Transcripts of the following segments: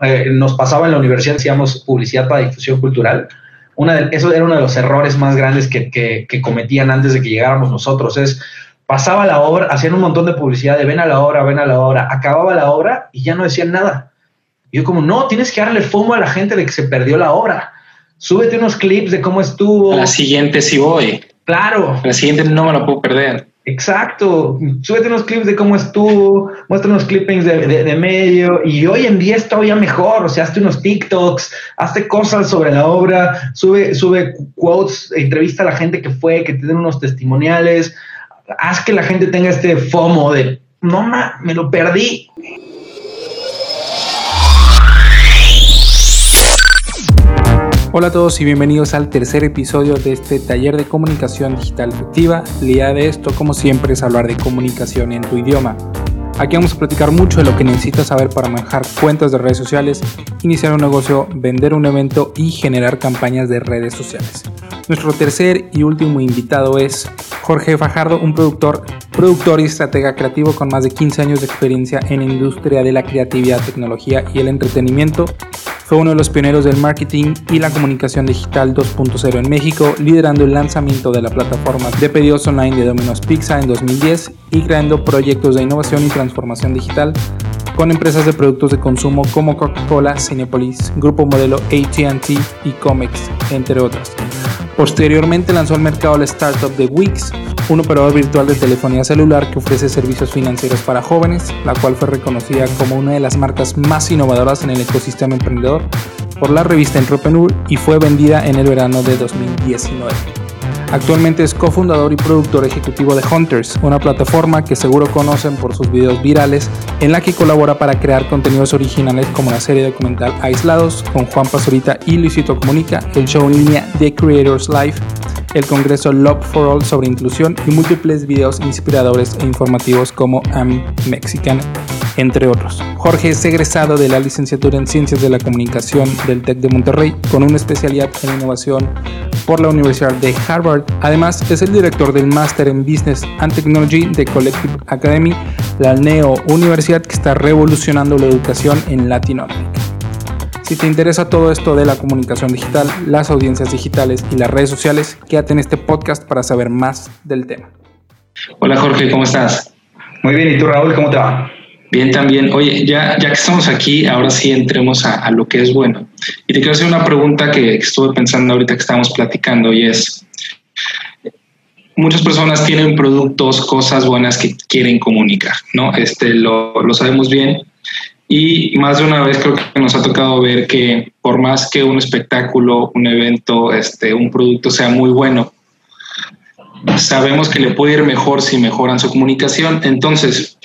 eh, nos pasaba en la universidad, decíamos publicidad para difusión cultural. Una de, eso era uno de los errores más grandes que, que, cometían antes de que llegáramos nosotros. Es pasaba la obra, hacían un montón de publicidad de ven a la obra, ven a la obra, acababa la obra y ya no decían nada. Y yo como, no, tienes que darle fomo a la gente de que se perdió la obra. Súbete unos clips de cómo estuvo. la siguiente sí voy. Claro. la siguiente no me la puedo perder. Exacto, súbete unos clips de cómo estuvo, muestra unos clippings de, medio y hoy en día es todavía mejor, o sea, hazte unos TikToks, hazte cosas sobre la obra, sube, sube quotes, entrevista a la gente que fue, que te den unos testimoniales, haz que la gente tenga este FOMO de, no, me lo perdí. Hola a todos y bienvenidos al tercer episodio de este taller de comunicación digital efectiva. La idea de esto, como siempre, es hablar de comunicación en tu idioma. Aquí vamos a platicar mucho de lo que necesitas saber para manejar cuentas de redes sociales, iniciar un negocio, vender un evento y generar campañas de redes sociales. Nuestro tercer y último invitado es Jorge Fajardo, un productor, productor y estratega creativo con más de 15 años de experiencia en la industria de la creatividad, tecnología y el entretenimiento fue uno de los pioneros del marketing y la comunicación digital 2.0 en México, liderando el lanzamiento de la plataforma de pedidos online de Domino's Pizza en 2010 y creando proyectos de innovación y transformación digital con empresas de productos de consumo como Coca-Cola, Cinepolis, Grupo Modelo AT&T y Comex, entre otras. Posteriormente lanzó al mercado la startup de Wix, un operador virtual de telefonía celular que ofrece servicios financieros para jóvenes, la cual fue reconocida como una de las marcas más innovadoras en el ecosistema emprendedor por la revista Entrepreneur y fue vendida en el verano de 2019. Actualmente es cofundador y productor ejecutivo de Hunters, una plataforma que seguro conocen por sus videos virales, en la que colabora para crear contenidos originales como la serie documental Aislados con Juan Pazurita y Luisito Comunica, el show en línea The Creators Live, el congreso Love for All sobre inclusión y múltiples videos inspiradores e informativos como I'm Mexican, entre otros. Jorge es egresado de la licenciatura en Ciencias de la Comunicación del TEC de Monterrey con una especialidad en innovación por la Universidad de Harvard. Además, es el director del Máster en Business and Technology de Collective Academy, la NEO Universidad que está revolucionando la educación en Latinoamérica. Si te interesa todo esto de la comunicación digital, las audiencias digitales y las redes sociales, quédate en este podcast para saber más del tema. Hola Jorge, ¿cómo estás? Muy bien, ¿y tú Raúl, cómo te va? Bien, también. Oye, ya, ya que estamos aquí, ahora sí entremos a, lo que es bueno. Y te quiero hacer una pregunta que, estuve pensando ahorita que estábamos platicando y es, muchas personas tienen productos, cosas buenas que quieren comunicar, ¿no? Este, lo, lo sabemos bien, y más de una vez creo que nos ha tocado ver que por más que un espectáculo, un evento, este, un producto sea muy bueno, sabemos que le puede ir mejor si mejoran su comunicación. Entonces,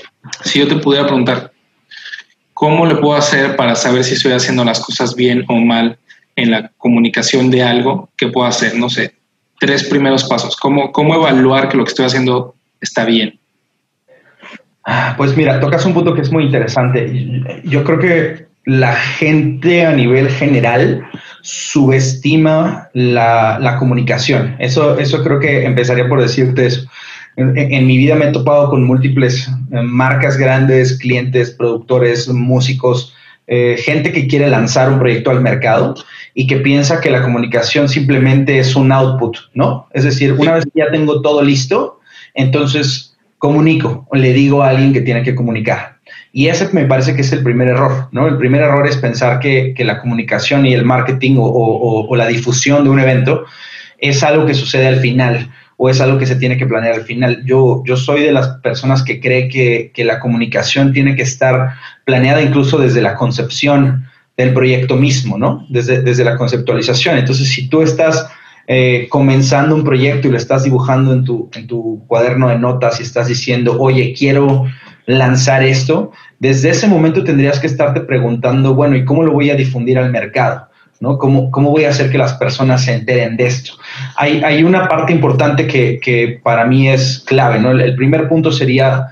si yo te pudiera preguntar, ¿cómo le puedo hacer para saber si estoy haciendo las cosas bien o mal en la comunicación de algo? ¿Qué puedo hacer? No sé, tres primeros pasos. ¿Cómo, cómo evaluar que lo que estoy haciendo está bien? Pues mira, tocas un punto que es muy interesante. Yo creo que la gente a nivel general subestima la, comunicación. Eso, eso creo que empezaría por decirte eso. En, mi vida me he topado con múltiples eh, marcas grandes, clientes, productores, músicos, eh, gente que quiere lanzar un proyecto al mercado y que piensa que la comunicación simplemente es un output, ¿no? Es decir, una vez que ya tengo todo listo, entonces comunico o le digo a alguien que tiene que comunicar. Y ese me parece que es el primer error, ¿no? El primer error es pensar que, la comunicación y el marketing o, la difusión de un evento es algo que sucede al final o es algo que se tiene que planear al final. Yo, yo soy de las personas que cree que, que la comunicación tiene que estar planeada incluso desde la concepción del proyecto mismo, ¿no? Desde, desde la conceptualización. Entonces, si tú estás eh, comenzando un proyecto y lo estás dibujando en tu, en tu cuaderno de notas y estás diciendo, oye, quiero lanzar esto, desde ese momento tendrías que estarte preguntando, bueno, ¿y cómo lo voy a difundir al mercado? ¿no? ¿Cómo, ¿Cómo voy a hacer que las personas se enteren de esto? Hay, hay una parte importante que, que, para mí es clave, ¿no? El, primer punto sería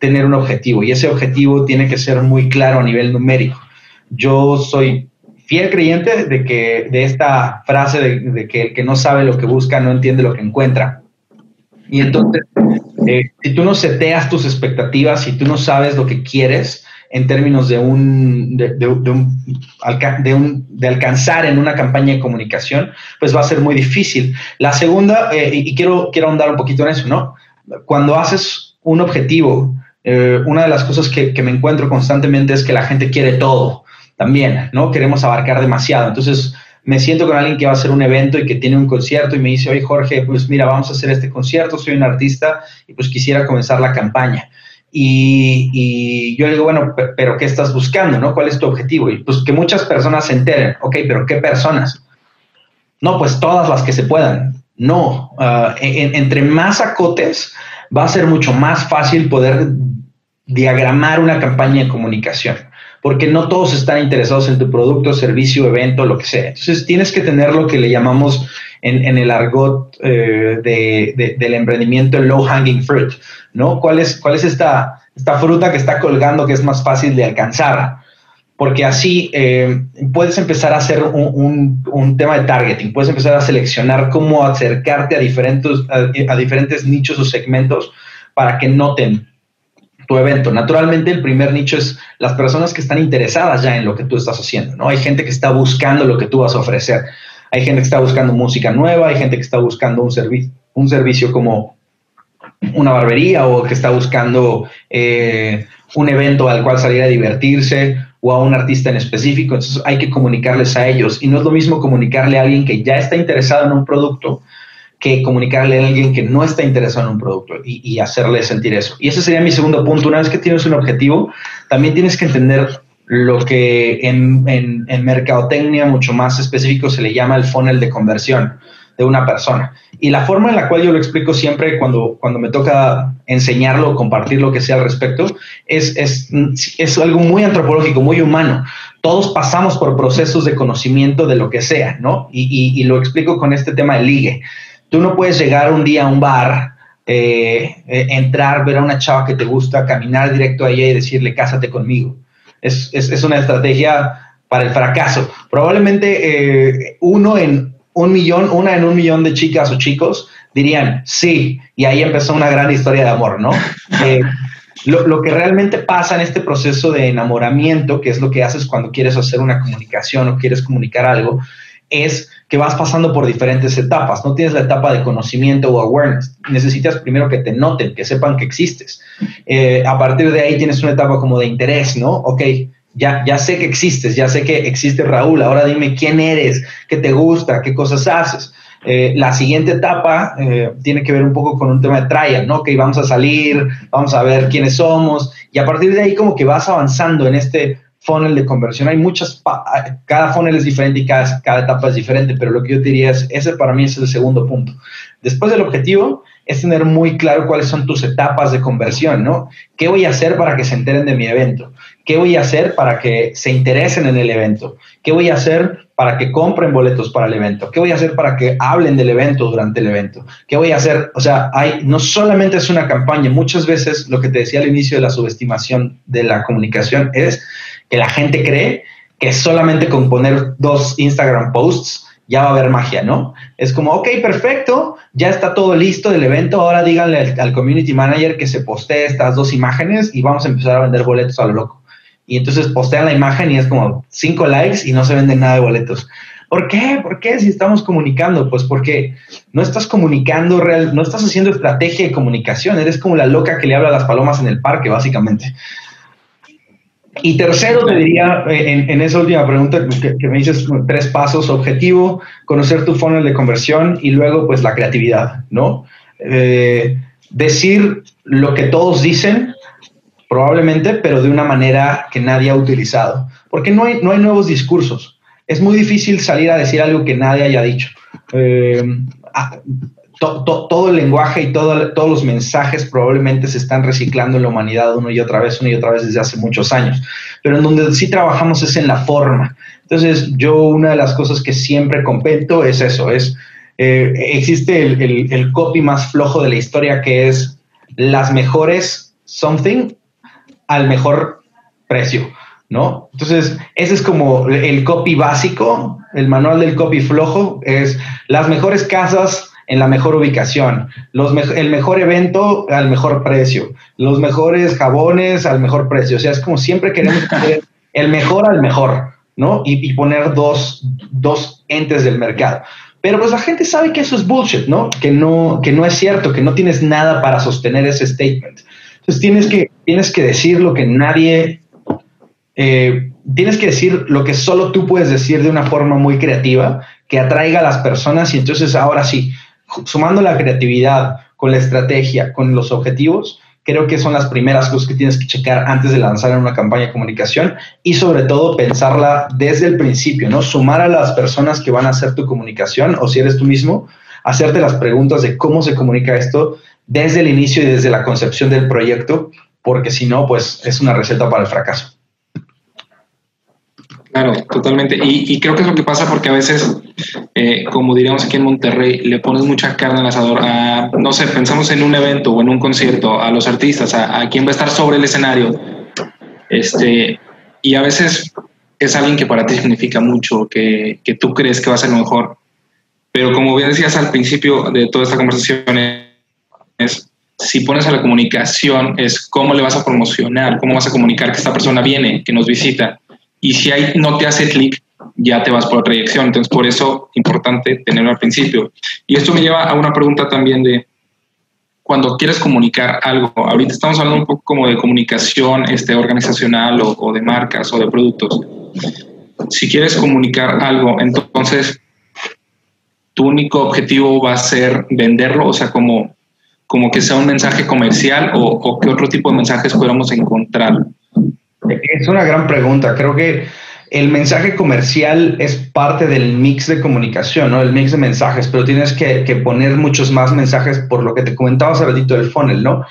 tener un objetivo y ese objetivo tiene que ser muy claro a nivel numérico. Yo soy fiel creyente de que de esta frase de, que el que no sabe lo que busca no entiende lo que encuentra. Y entonces, eh, si tú no seteas tus expectativas, si tú no sabes lo que quieres, en términos de un, de, un, de, alcanzar en una campaña de comunicación, pues va a ser muy difícil. La segunda, eh, y quiero, quiero ahondar un poquito en eso, ¿no? Cuando haces un objetivo, eh, una de las cosas que, que me encuentro constantemente es que la gente quiere todo también, ¿no? Queremos abarcar demasiado. Entonces, me siento con alguien que va a hacer un evento y que tiene un concierto y me dice, oye Jorge, pues mira, vamos a hacer este concierto, soy un artista y pues quisiera comenzar la campaña. Y, yo le digo, bueno, pero ¿qué estás buscando? ¿no? ¿Cuál es tu objetivo? Y pues que muchas personas se enteren. Ok, pero ¿qué personas? No, pues todas las que se puedan. No, ah, entre más acotes va a ser mucho más fácil poder diagramar una campaña de comunicación, porque no todos están interesados en tu producto, servicio, evento, lo que sea. Entonces tienes que tener lo que le llamamos en, el argot eh, del emprendimiento el low hanging fruit, ¿no? ¿Cuál es, cuál es esta, esta fruta que está colgando que es más fácil de alcanzar? Porque así eh, puedes empezar a hacer un, un, tema de targeting, puedes empezar a seleccionar cómo acercarte a diferentes, a, diferentes nichos o segmentos para que noten tu evento. Naturalmente, el primer nicho es las personas que están interesadas ya en lo que tú estás haciendo, ¿no? Hay gente que está buscando lo que tú vas a ofrecer. Hay gente que está buscando música nueva, hay gente que está buscando un, servicio un servicio como una barbería o que está buscando eh, un evento al cual salir a divertirse o a un artista en específico. Entonces hay que comunicarles a ellos. Y no es lo mismo comunicarle a alguien que ya está interesado en un producto que comunicarle a alguien que no está interesado en un producto y, y hacerle sentir eso. Y ese sería mi segundo punto. Una vez que tienes un objetivo, también tienes que entender lo que en, en, mercadotecnia mucho más específico se le llama el funnel de conversión de una persona. Y la forma en la cual yo lo explico siempre cuando, cuando me toca enseñarlo, compartir lo que sea al respecto, es, es, es algo muy antropológico, muy humano. Todos pasamos por procesos de conocimiento de lo que sea, ¿no? Y, y, lo explico con este tema de ligue. Tú no puedes llegar un día a un bar, eh, eh, entrar, ver a una chava que te gusta, caminar directo a ella y decirle, cásate conmigo es, es, es una estrategia para el fracaso. Probablemente eh, uno en un millón, una en un millón de chicas o chicos dirían sí, y ahí empezó una gran historia de amor, ¿no? Lo, lo, que realmente pasa en este proceso de enamoramiento, que es lo que haces cuando quieres hacer una comunicación o quieres comunicar algo, es que vas pasando por diferentes etapas. No tienes la etapa de conocimiento o awareness. Necesitas primero que te noten, que sepan que existes. Eh, a partir de ahí tienes una etapa como de interés, ¿no? Ok, ya, ya sé que existes, ya sé que existe Raúl, ahora dime quién eres, qué te gusta, qué cosas haces. Eh, la siguiente etapa eh, tiene que ver un poco con un tema de trial, ¿no? Que vamos a salir, vamos a ver quiénes somos y a partir de ahí como que vas avanzando en este funnel de conversión. Hay muchas, cada funnel es diferente y cada, cada etapa es diferente, pero lo que yo diría es, ese para mí es el segundo punto. Después del objetivo es tener muy claro cuáles son tus etapas de conversión, ¿no? ¿Qué voy a hacer para que se enteren de mi evento? ¿Qué voy a hacer para que se interesen en el evento? ¿Qué voy a hacer para que compren boletos para el evento? ¿Qué voy a hacer para que hablen del evento durante el evento? ¿Qué voy a hacer? O sea, hay, no solamente es una campaña, muchas veces lo que te decía al inicio de la subestimación de la comunicación es que la gente cree que solamente con poner dos Instagram posts ya va a haber magia, ¿no? Es como, ok, perfecto, ya está todo listo del evento, ahora díganle al, community manager que se postee estas dos imágenes y vamos a empezar a vender boletos a lo loco. Y entonces postean la imagen y es como cinco likes y no se venden nada de boletos. ¿Por qué? ¿Por qué si estamos comunicando? Pues porque no estás comunicando real, no estás haciendo estrategia de comunicación, eres como la loca que le habla a las palomas en el parque, básicamente. Y tercero, te diría, eh, en, esa última pregunta que, me dices, tres pasos, objetivo, conocer tu funnel de conversión y luego, pues, la creatividad, ¿no? Eh, decir lo que todos dicen, probablemente, pero de una manera que nadie ha utilizado, porque no hay, no hay nuevos discursos. Es muy difícil salir a decir algo que nadie haya dicho. Eh, todo el lenguaje y todos los mensajes probablemente se están reciclando en la humanidad una y otra vez, una y otra vez desde hace muchos años. Pero en donde sí trabajamos es en la forma. Entonces, yo una de las cosas que siempre compento es eso, es, eh, existe el, el, copy más flojo de la historia que es las mejores something al mejor precio, ¿no? Entonces, ese es como el copy básico, el manual del copy flojo, es las mejores casas en la mejor ubicación, los el mejor evento al mejor precio, los mejores jabones al mejor precio. O sea, es como siempre queremos tener el mejor al mejor, ¿no? Y, poner dos, dos entes del mercado. Pero pues la gente sabe que eso es bullshit, ¿no? Que no, que no es cierto, que no tienes nada para sostener ese statement. Entonces tienes que, tienes que decir lo que nadie, eh, tienes que decir lo que solo tú puedes decir de una forma muy creativa, que atraiga a las personas y entonces ahora sí, sumando la creatividad con la estrategia, con los objetivos, creo que son las primeras cosas que tienes que checar antes de lanzar una campaña de comunicación y sobre todo pensarla desde el principio, ¿no? Sumar a las personas que van a hacer tu comunicación o si eres tú mismo, hacerte las preguntas de cómo se comunica esto desde el inicio y desde la concepción del proyecto, porque si no, pues es una receta para el fracaso. Claro, totalmente. Y, creo que es lo que pasa porque a veces, eh, como diríamos aquí en Monterrey, le pones mucha carne al asador. A, no sé, pensamos en un evento o en un concierto, a los artistas, a, a quién va a estar sobre el escenario. Este, y a veces es alguien que para ti significa mucho, que, que tú crees que va a ser mejor. Pero como bien decías al principio de toda esta conversación, es si pones a la comunicación, es cómo le vas a promocionar, cómo vas a comunicar que esta persona viene, que nos visita y si ahí no te hace clic, ya te vas por otra dirección. Entonces, por eso, importante tenerlo al principio. Y esto me lleva a una pregunta también de cuando quieres comunicar algo. Ahorita estamos hablando un poco como de comunicación este, organizacional o, de marcas o de productos. Si quieres comunicar algo, entonces tu único objetivo va a ser venderlo, o sea, como, como que sea un mensaje comercial o, o qué otro tipo de mensajes podemos encontrar. Es una gran pregunta. Creo que el mensaje comercial es parte del mix de comunicación, ¿no? El mix de mensajes, pero tienes que, poner muchos más mensajes por lo que te comentaba hace ratito del funnel, ¿no?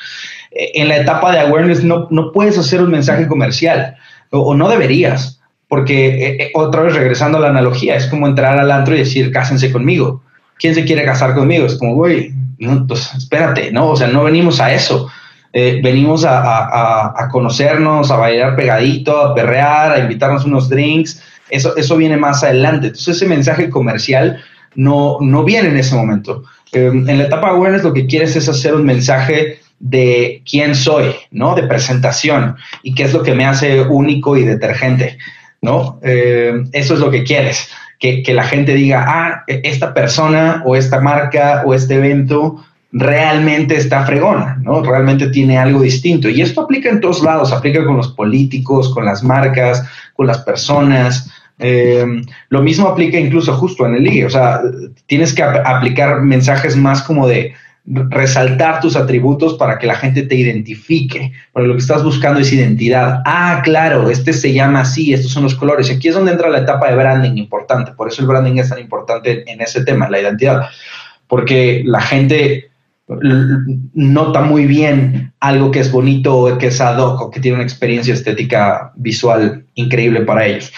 Eh, en la etapa de awareness no, no puedes hacer un mensaje comercial o, no deberías, porque eh, eh, otra vez regresando a la analogía, es como entrar al antro y decir, cásense conmigo. ¿Quién se quiere casar conmigo? Es como, güey, no, pues espérate, ¿no? O sea, no venimos a eso. Eh, venimos a, conocernos, a bailar pegadito, a perrear, a invitarnos unos drinks. Eso, eso viene más adelante. Entonces ese mensaje comercial no, no viene en ese momento. Eh, en la etapa awareness lo que quieres es hacer un mensaje de quién soy, ¿no? De presentación y qué es lo que me hace único y detergente, ¿no? Eh, eso es lo que quieres, que, que, la gente diga, ah, esta persona o esta marca o este evento realmente está fregona, ¿no? Realmente tiene algo distinto. Y esto aplica en todos lados, aplica con los políticos, con las marcas, con las personas. Em, lo mismo aplica incluso justo en el ligue, o sea, tienes que aplicar mensajes más como de resaltar tus atributos para que la gente te identifique, porque lo que estás buscando es identidad. Ah, claro, este se llama así, estos son los colores. Aquí es donde entra la etapa de branding importante, por eso el branding es tan importante en ese tema, la identidad, porque la gente nota muy bien algo que es bonito o que es ad hoc o que tiene una experiencia estética visual increíble para ellos.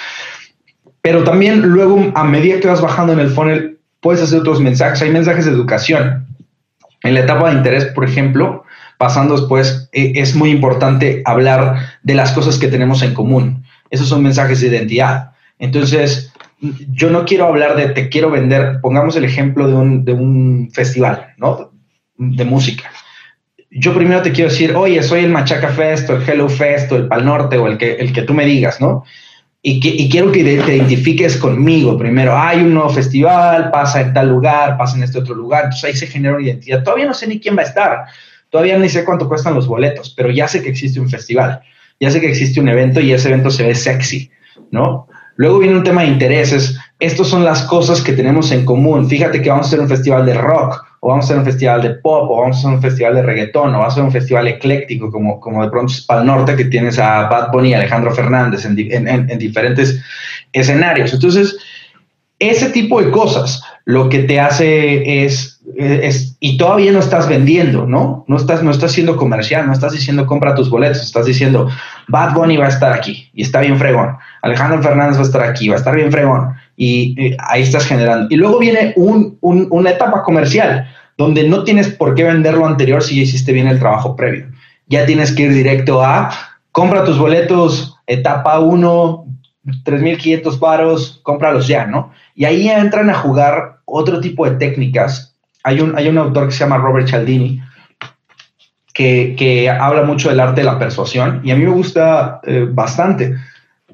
Pero también luego, a medida que vas bajando en el funnel, puedes hacer otros mensajes. Hay mensajes de educación. En la etapa de interés, por ejemplo, pasando después, e, es muy importante hablar de las cosas que tenemos en común. Esos son mensajes de identidad. Entonces, yo no quiero hablar de te quiero vender, pongamos el ejemplo de un, de un festival, ¿no? De música. Yo primero te quiero decir, oye, soy el Machaca Fest, o el Hello Fest, o el Pal Norte, o el que, el que tú me digas, ¿no? Y, que, y quiero que te identifiques conmigo primero. Hay un nuevo festival, pasa en tal lugar, pasa en este otro lugar. Entonces ahí se genera una identidad. Todavía no sé ni quién va a estar. Todavía ni sé cuánto cuestan los boletos, pero ya sé que existe un festival. Ya sé que existe un evento y ese evento se ve sexy, ¿no? Luego viene un tema de intereses. Estas son las cosas que tenemos en común. Fíjate que vamos a hacer un festival de rock o vamos a hacer un festival de pop, o vamos a hacer un festival de reggaetón, o vamos a hacer un festival ecléctico, como, como de pronto es para el norte, que tienes a Bad Bunny y Alejandro Fernández en, en, diferentes escenarios. Entonces, ese tipo de cosas lo que te hace es, es, y todavía no estás vendiendo, ¿no? No estás, no estás siendo comercial, no estás diciendo compra tus boletos, estás diciendo Bad Bunny va a estar aquí y está bien fregón, Alejandro Fernández va a estar aquí, va a estar bien fregón y, ahí estás generando. Y luego viene una etapa comercial donde no tienes por qué vender lo anterior si ya hiciste bien el trabajo previo. Ya tienes que ir directo a compra tus boletos, etapa 1, 3.500 varos, cómpralos ya, ¿no? Y ahí entran a jugar otro tipo de técnicas hay un, hay un autor que se llama Robert Cialdini, que, que habla mucho del arte de la persuasión y a mí me gusta eh, bastante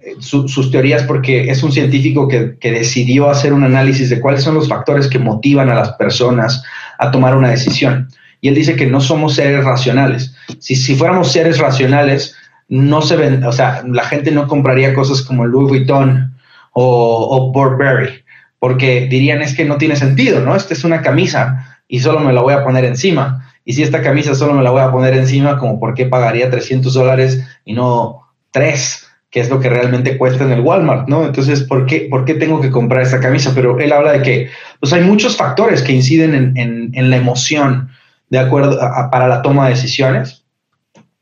eh, sus teorías porque es un científico que, decidió hacer un análisis de cuáles son los factores que motivan a las personas a tomar una decisión. Y él dice que no somos seres racionales. Si, fuéramos seres racionales, no se o sea, la gente no compraría cosas como Louis Vuitton o, o Burberry, porque dirían es que no tiene sentido, ¿no? Esta es una camisa y solo me la voy a poner encima. Y si esta camisa solo me la voy a poner encima, como por qué pagaría 300 dólares y no 3, que es lo que realmente cuesta en el Walmart, ¿no? Entonces, ¿por qué, ¿por qué tengo que comprar esta camisa? Pero él habla de que pues hay muchos factores que inciden en, la emoción de acuerdo para la toma de decisiones.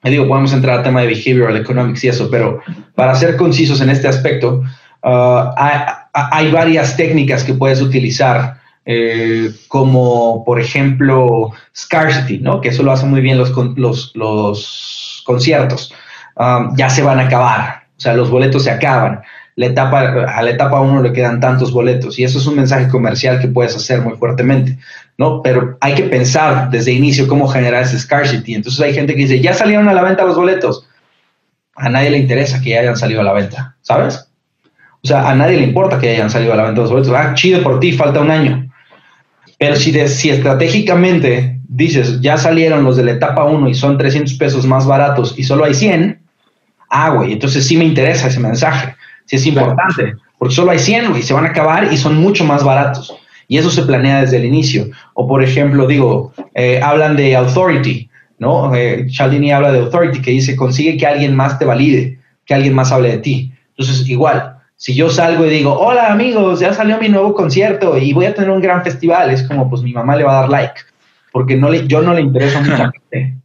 Me digo, podemos entrar al tema de behavioral economics y eso, pero para ser concisos en este aspecto, uh, hay, hay, varias técnicas que puedes utilizar, eh, como por ejemplo scarcity, ¿no? que eso lo hacen muy bien los, conciertos. Um, ya se van a acabar, o sea, los boletos se acaban. La etapa, a la etapa 1 le quedan tantos boletos y eso es un mensaje comercial que puedes hacer muy fuertemente. ¿no? Pero hay que pensar desde inicio cómo generar ese scarcity. Entonces hay gente que dice, ya salieron a la venta los boletos. A nadie le interesa que ya hayan salido a la venta, ¿sabes? O sea, a nadie le importa que hayan salido a la venta los boletos. Ah, chido por ti, falta un año. Pero si, de, si estratégicamente dices, ya salieron los de la etapa 1 y son 300 pesos más baratos y solo hay 100, ah, güey, entonces sí me interesa ese mensaje. Sí es importante, porque solo hay 100, güey, se van a acabar y son mucho más baratos. Y eso se planea desde el inicio. O por ejemplo, digo, eh, hablan de authority, ¿no? Eh, Cialdini habla de authority, que dice, consigue que alguien más te valide, que alguien más hable de ti. Entonces, igual, si yo salgo y digo, hola amigos, ya salió mi nuevo concierto y voy a tener un gran festival, es como, pues mi mamá le va a dar like, porque no le, yo no le intereso a mucha gente.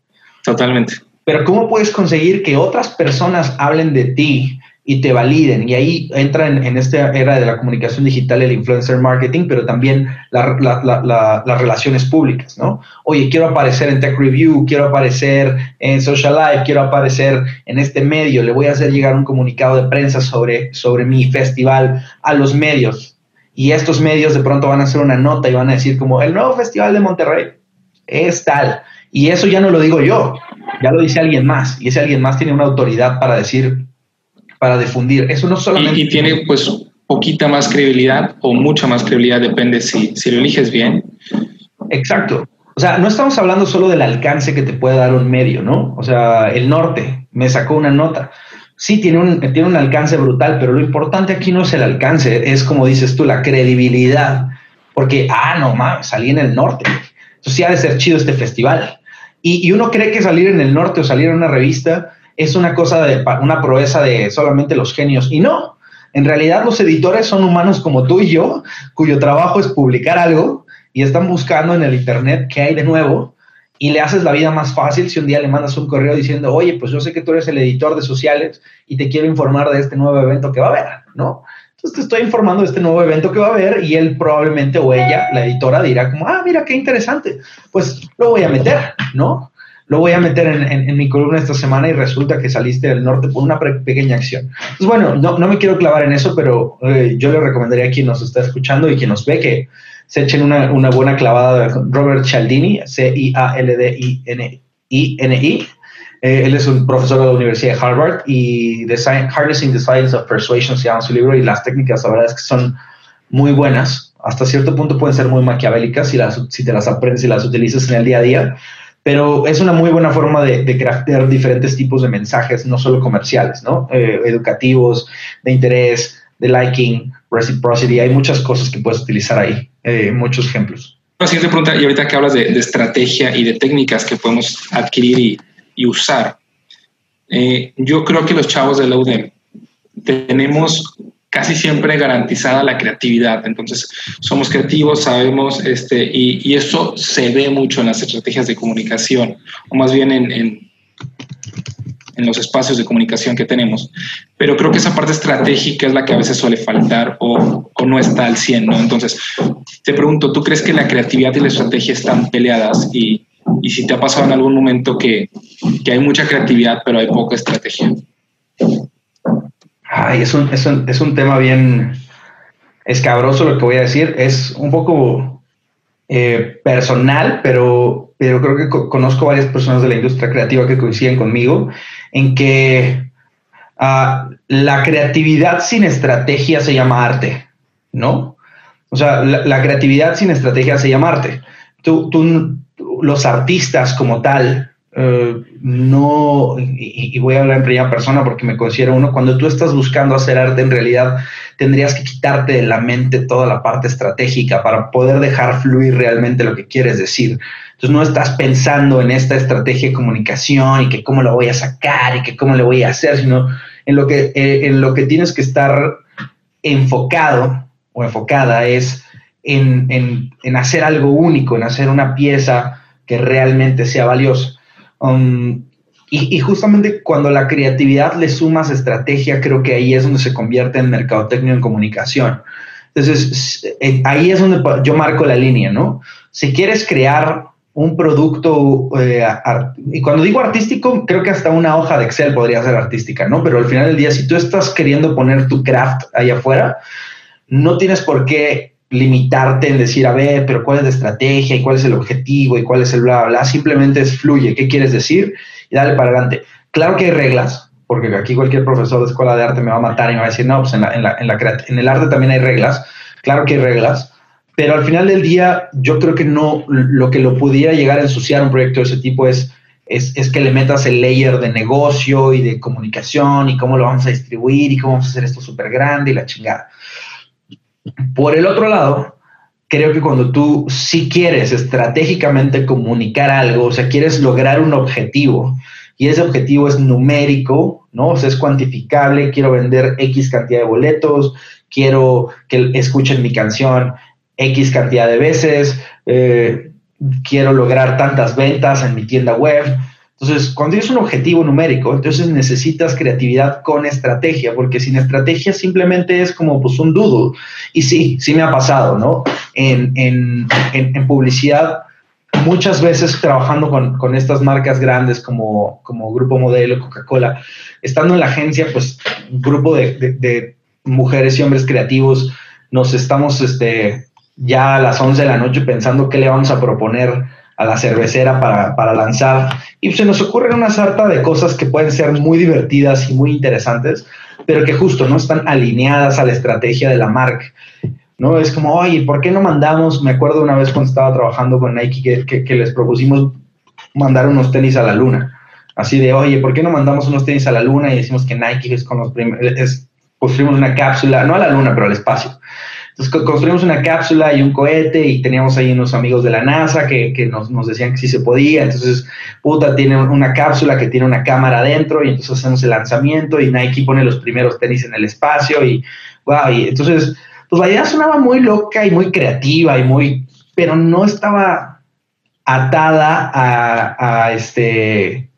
Totalmente. Pero ¿cómo puedes conseguir que otras personas hablen de ti y te validen. Y ahí entra en, esta era de la comunicación digital el influencer marketing, pero también las relaciones públicas, ¿no? Oye, quiero aparecer en Tech Review, quiero aparecer en Social Life, quiero aparecer en este medio, le voy a hacer llegar un comunicado de prensa sobre, sobre mi festival a los medios. Y estos medios de pronto van a hacer una nota y van a decir como, el nuevo festival de Monterrey es tal. Y eso ya no lo digo yo, ya lo dice alguien más. Y ese alguien más tiene una autoridad para decir, para difundir. Eso no solamente... Y, tiene pues poquita más credibilidad o mucha más credibilidad, depende si, si lo eliges bien. Exacto. O sea, no estamos hablando solo del alcance que te puede dar un medio, ¿no? O sea, el norte me sacó una nota. Sí, tiene un, tiene un alcance brutal, pero lo importante aquí no es el alcance, es como dices tú, la credibilidad. Porque, ah, no mames, salí en el norte. Entonces sí ha de ser chido este festival. Y, uno cree que salir en el norte o salir en una revista es una cosa de una proeza de solamente los genios. Y no, en realidad los editores son humanos como tú y yo, cuyo trabajo es publicar algo y están buscando en el Internet qué hay de nuevo y le haces la vida más fácil si un día le mandas un correo diciendo, oye, pues yo sé que tú eres el editor de sociales y te quiero informar de este nuevo evento que va a haber, ¿no? Entonces te estoy informando de este nuevo evento que va a haber y él probablemente o ella, la editora, dirá como, ah, mira, qué interesante, pues lo voy a meter, ¿no? lo voy a meter en, mi columna esta semana y resulta que saliste del norte por una pequeña acción. Pues bueno, no, me quiero clavar en eso, pero eh, yo le recomendaría a quien nos está escuchando y quien nos ve que se echen una, buena clavada de Robert Cialdini, C-I-A-L-D-I-N-I. Eh, él es un profesor de la Universidad de Harvard y Harnessing the Science of Persuasion se llama su libro y las técnicas, la verdad es que son muy buenas. Hasta cierto punto pueden ser muy maquiavélicas si, las, si te las aprendes y las utilizas en el día a día pero es una muy buena forma de, de craftear diferentes tipos de mensajes, no solo comerciales, ¿no? Eh, educativos, de interés, de liking, reciprocity, hay muchas cosas que puedes utilizar ahí, eh, muchos ejemplos. La siguiente pregunta, y ahorita que hablas de, estrategia y de técnicas que podemos adquirir y, usar, eh, yo creo que los chavos de la UDEM tenemos casi siempre garantizada la creatividad. Entonces, somos creativos, sabemos, este, y, y eso se ve mucho en las estrategias de comunicación, o más bien en, en, en, los espacios de comunicación que tenemos. Pero creo que esa parte estratégica es la que a veces suele faltar o, o no está al 100, ¿no? Entonces, te pregunto, ¿tú crees que la creatividad y la estrategia están peleadas? Y, y si te ha pasado en algún momento que, que hay mucha creatividad, pero hay poca estrategia. Ay, es un, es un, es un tema bien escabroso lo que voy a decir. Es un poco eh, personal, pero, pero creo que conozco varias personas de la industria creativa que coinciden conmigo en que ah, la creatividad sin estrategia se llama arte, ¿no? O sea, la, creatividad sin estrategia se llama arte. Tú, tú los artistas como tal, eh, no, y, voy a hablar en primera persona porque me considero uno, cuando tú estás buscando hacer arte, en realidad tendrías que quitarte de la mente toda la parte estratégica para poder dejar fluir realmente lo que quieres decir. Entonces no estás pensando en esta estrategia de comunicación y que cómo lo voy a sacar y que cómo lo voy a hacer, sino en lo que, eh, en lo que tienes que estar enfocado o enfocada es en, en, en hacer algo único, en hacer una pieza que realmente sea valiosa. Um, y, justamente cuando la creatividad le sumas estrategia, creo que ahí es donde se convierte en mercadotecnia en comunicación. Entonces, eh, ahí es donde yo marco la línea, ¿no? Si quieres crear un producto, eh, y cuando digo artístico, creo que hasta una hoja de Excel podría ser artística, ¿no? Pero al final del día, si tú estás queriendo poner tu craft ahí afuera, no tienes por qué limitarte en decir, a ver, pero cuál es la estrategia y cuál es el objetivo y cuál es el bla, bla, simplemente es fluye, ¿qué quieres decir? Y dale para adelante. Claro que hay reglas, porque aquí cualquier profesor de escuela de arte me va a matar y me va a decir, no, pues en, la, en, la, en, la, en el arte también hay reglas, claro que hay reglas, pero al final del día yo creo que no, lo que lo pudiera llegar a ensuciar un proyecto de ese tipo es, es, es que le metas el layer de negocio y de comunicación y cómo lo vamos a distribuir y cómo vamos a hacer esto súper grande y la chingada. Por el otro lado, creo que cuando tú sí quieres estratégicamente comunicar algo, o sea, quieres lograr un objetivo y ese objetivo es numérico, ¿no? O sea, es cuantificable, quiero vender X cantidad de boletos, quiero que escuchen mi canción X cantidad de veces, eh, quiero lograr tantas ventas en mi tienda web. Entonces, cuando tienes un objetivo numérico, entonces necesitas creatividad con estrategia, porque sin estrategia simplemente es como pues un dudo. Y sí, sí me ha pasado, ¿no? En, en, en, publicidad, muchas veces trabajando con, con, estas marcas grandes como, como Grupo Modelo, Coca-Cola, estando en la agencia, pues un grupo de, de, de, mujeres y hombres creativos, nos estamos este, ya a las 11 de la noche pensando qué le vamos a proponer a la cervecera para, para lanzar. Y se nos ocurren una sarta de cosas que pueden ser muy divertidas y muy interesantes, pero que justo no están alineadas a la estrategia de la marca. ¿no? Es como, oye, ¿por qué no mandamos? Me acuerdo una vez cuando estaba trabajando con Nike que, que, les propusimos mandar unos tenis a la luna. Así de, oye, ¿por qué no mandamos unos tenis a la luna y decimos que Nike es con los primeros, construimos una cápsula, no a la luna, pero al espacio. Entonces construimos una cápsula y un cohete y teníamos ahí unos amigos de la NASA que, que nos, nos, decían que sí se podía. Entonces, puta, tiene una cápsula que tiene una cámara adentro y entonces hacemos el lanzamiento y Nike pone los primeros tenis en el espacio y, wow, y entonces, pues la idea sonaba muy loca y muy creativa y muy, pero no estaba atada a, a este,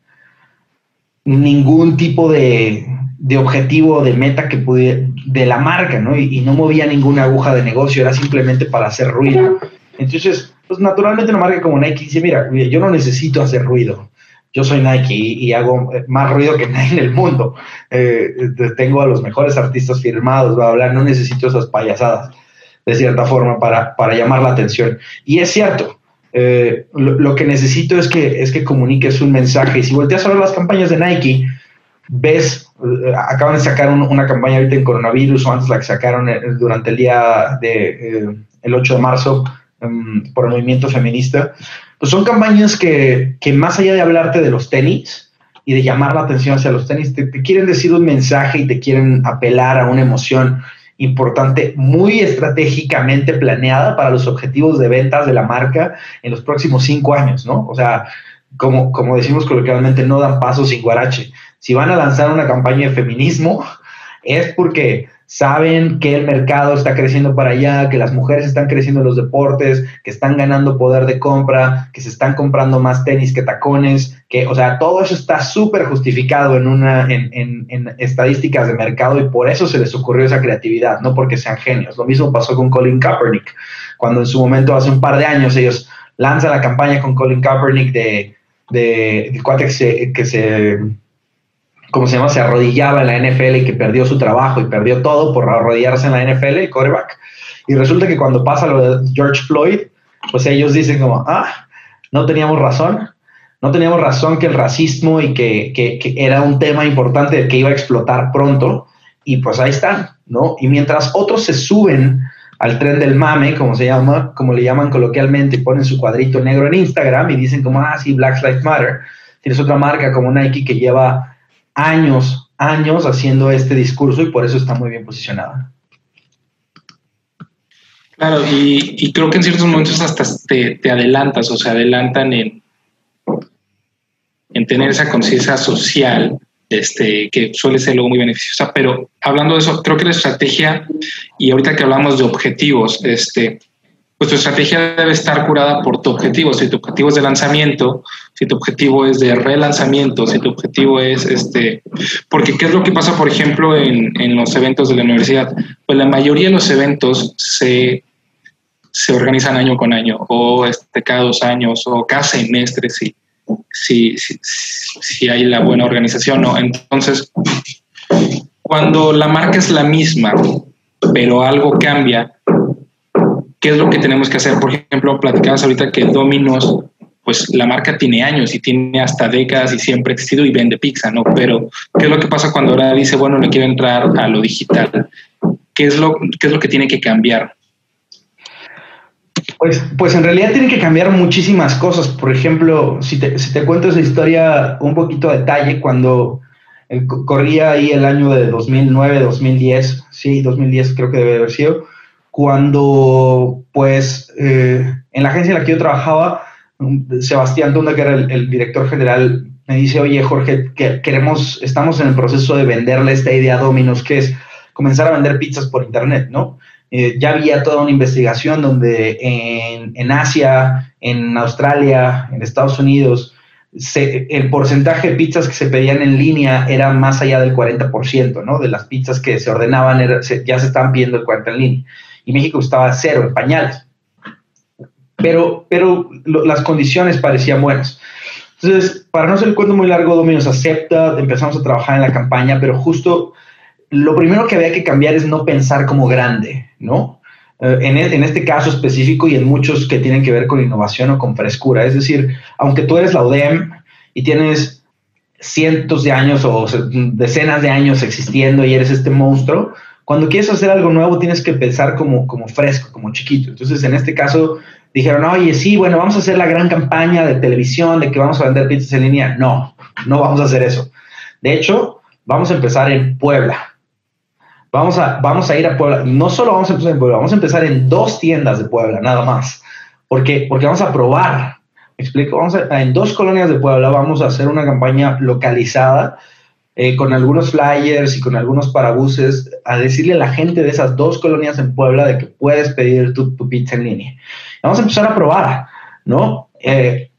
ningún tipo de, de objetivo, de meta que pudiera, de la marca, ¿no? Y, no movía ninguna aguja de negocio, era simplemente para hacer ruido. Entonces, pues naturalmente una marca como Nike dice, mira, yo no necesito hacer ruido. Yo soy Nike y, hago más ruido que nadie en el mundo. Eh, tengo a los mejores artistas firmados, va a hablar, no necesito esas payasadas, de cierta forma, para, para llamar la atención. Y es cierto, eh, lo, lo, que necesito es que, es que comuniques un mensaje. Y si volteas a ver las campañas de Nike, ves, eh, acaban de sacar una campaña ahorita en coronavirus o antes la que sacaron eh, durante el día de eh, el 8 de marzo em, por el movimiento feminista, pues son campañas que, que, más allá de hablarte de los tenis y de llamar la atención hacia los tenis, te, quieren decir un mensaje y te quieren apelar a una emoción importante, muy estratégicamente planeada para los objetivos de ventas de la marca en los próximos cinco años, ¿no? O sea, como, como decimos coloquialmente, no dan paso sin guarache si van a lanzar una campaña de feminismo, es porque saben que el mercado está creciendo para allá, que las mujeres están creciendo en los deportes, que están ganando poder de compra, que se están comprando más tenis que tacones, que, o sea, todo eso está súper justificado en, una, en, en, estadísticas de mercado y por eso se les ocurrió esa creatividad, no porque sean genios. Lo mismo pasó con Colin Kaepernick, cuando en su momento, hace un par de años, ellos lanzan la campaña con Colin Kaepernick de, de, cuate que que se ¿cómo se llama? Se arrodillaba en la NFL y que perdió su trabajo y perdió todo por arrodillarse en la NFL, el quarterback. Y resulta que cuando pasa lo de George Floyd, pues ellos dicen como, ah, no teníamos razón, no teníamos razón que el racismo y que, que, era un tema importante que iba a explotar pronto, y pues ahí están, ¿no? Y mientras otros se suben al tren del mame, como se llama, como le llaman coloquialmente, ponen su cuadrito negro en Instagram y dicen como, ah, sí, Black Lives Matter, tienes otra marca como Nike que lleva años, años haciendo este discurso y por eso está muy bien posicionada. Claro, y, creo que en ciertos momentos hasta te, adelantas o se adelantan en, en tener esa conciencia social este, que suele ser luego muy beneficiosa. Pero hablando de eso, creo que la estrategia, y ahorita que hablamos de objetivos, este, pues tu estrategia debe estar curada por tu objetivo. Si tu objetivo es de lanzamiento, si tu objetivo es de relanzamiento, si tu objetivo es este, porque qué es lo que pasa, por ejemplo, en, en los eventos de la universidad. Pues la mayoría de los eventos se se organizan año con año o este, cada dos años o cada semestre si, si, si, hay la buena organización. ¿no? Entonces, cuando la marca es la misma, pero algo cambia, ¿qué es lo que tenemos que hacer? Por ejemplo, platicabas ahorita que Dominos, pues la marca tiene años y tiene hasta décadas y siempre ha existido y vende pizza, ¿no? Pero, ¿qué es lo que pasa cuando ahora dice, bueno, le quiero entrar a lo digital? ¿Qué es lo, qué es lo que tiene que cambiar? Pues, pues en realidad tienen que cambiar muchísimas cosas. Por ejemplo, si te, si te cuento esa historia un poquito a detalle, cuando eh, corría ahí el año de 2009, 2010, sí, 2010 creo que debe haber sido, cuando pues eh, en la agencia en la que yo trabajaba, Sebastián Tunda, que era el, director general, me dice, oye Jorge, que queremos, estamos en el proceso de venderle esta idea a Dominos, que es comenzar a vender pizzas por internet, ¿no? Eh, ya había toda una investigación donde en, Asia, en Australia, en Estados Unidos, el porcentaje de pizzas que se pedían en línea era más allá del 40%, ¿no? De las pizzas que se ordenaban ya se estaban pidiendo el 40% en línea. Y México estaba cero en pañales. Pero, pero las condiciones parecían buenas. Entonces, para no ser el cuento muy largo, Domino's acepta, empezamos a trabajar en la campaña, pero justo lo primero que había que cambiar es no pensar como grande, ¿no? Eh, en, e, en, este caso específico y en muchos que tienen que ver con innovación o con frescura. Es decir, aunque tú eres la UDEM y tienes cientos de años o decenas de años existiendo y eres este monstruo, cuando quieres hacer algo nuevo tienes que pensar como, como fresco, como chiquito. Entonces, en este caso, dijeron, oye, sí, bueno, vamos a hacer la gran campaña de televisión de que vamos a vender pizzas en línea. No, no vamos a hacer eso. De hecho, vamos a empezar en Puebla Vamos a, vamos a ir a Puebla. No solo vamos a empezar en Puebla, vamos a empezar en dos tiendas de Puebla, nada más. Porque, porque vamos a probar. ¿Me explico? Vamos a, en dos colonias de Puebla vamos a hacer una campaña localizada eh, con algunos flyers y con algunos parabuses a decirle a la gente de esas dos colonias en Puebla de que puedes pedir tu, pizza en línea. Vamos a empezar a probar, ¿no? Eh,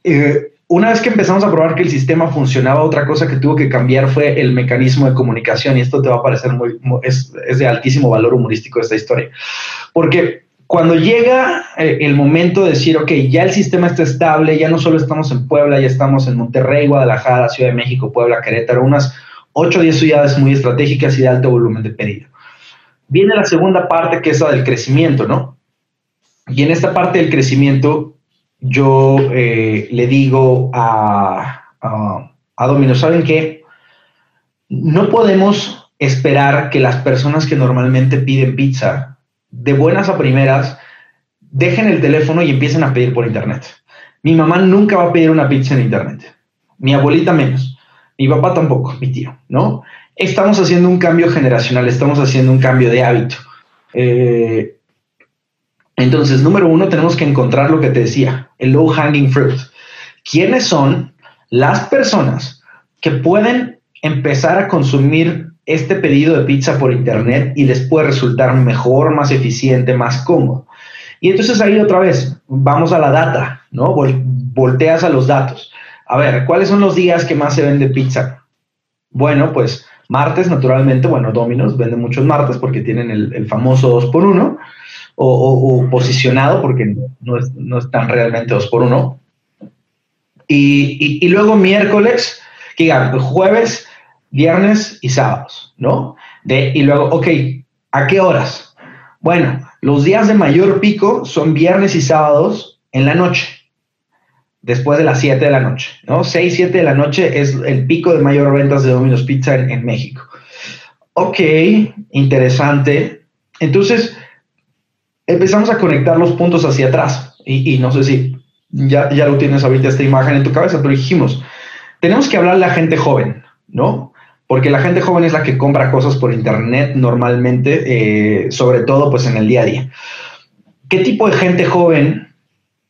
una vez que empezamos a probar que el sistema funcionaba, otra cosa que tuvo que cambiar fue el mecanismo de comunicación. Y esto te va a parecer muy, es, de altísimo valor humorístico esta historia. Porque cuando llega eh, el momento de decir, ok, ya el sistema está estable, ya no solo estamos en Puebla, ya estamos en Monterrey, Guadalajara, Ciudad de México, Puebla, Querétaro, unas 8 o 10 ciudades muy estratégicas y de alto volumen de pedido. Viene la segunda parte que es la del crecimiento, ¿no? Y en esta parte del crecimiento yo eh, le digo a, a, Domino, ¿saben qué? No podemos esperar que las personas que normalmente piden pizza, de buenas a primeras, dejen el teléfono y empiecen a pedir por internet. Mi mamá nunca va a pedir una pizza en internet. Mi abuelita menos. Mi papá tampoco, mi tío, ¿no? Estamos haciendo un cambio generacional, estamos haciendo un cambio de hábito. Eh, entonces, número uno, tenemos que encontrar lo que te decía, el low hanging fruit. ¿Quiénes son las personas que pueden empezar a consumir este pedido de pizza por internet y les puede resultar mejor, más eficiente, más cómodo? Y entonces ahí otra vez, vamos a la data, ¿no? volteas a los datos. A ver, ¿cuáles son los días que más se vende pizza? Bueno, pues martes, naturalmente, bueno, Domino's vende muchos martes porque tienen el, el famoso 2 por 1 o, posicionado, porque no, es, no están realmente dos por uno. Y, luego miércoles, que digan, jueves, viernes y sábados, ¿no? De, y luego, ok, ¿a qué horas? Bueno, los días de mayor pico son viernes y sábados en la noche, después de las 7 de la noche, ¿no? 6, 7 de la noche es el pico de mayor ventas de Domino's Pizza en, México. Ok, interesante. Entonces, empezamos a conectar los puntos hacia atrás. Y, no sé si ya, ya lo tienes ahorita esta imagen en tu cabeza, pero dijimos, tenemos que hablar a la gente joven, ¿no? Porque la gente joven es la que compra cosas por internet normalmente, eh, sobre todo pues en el día a día. ¿Qué tipo de gente joven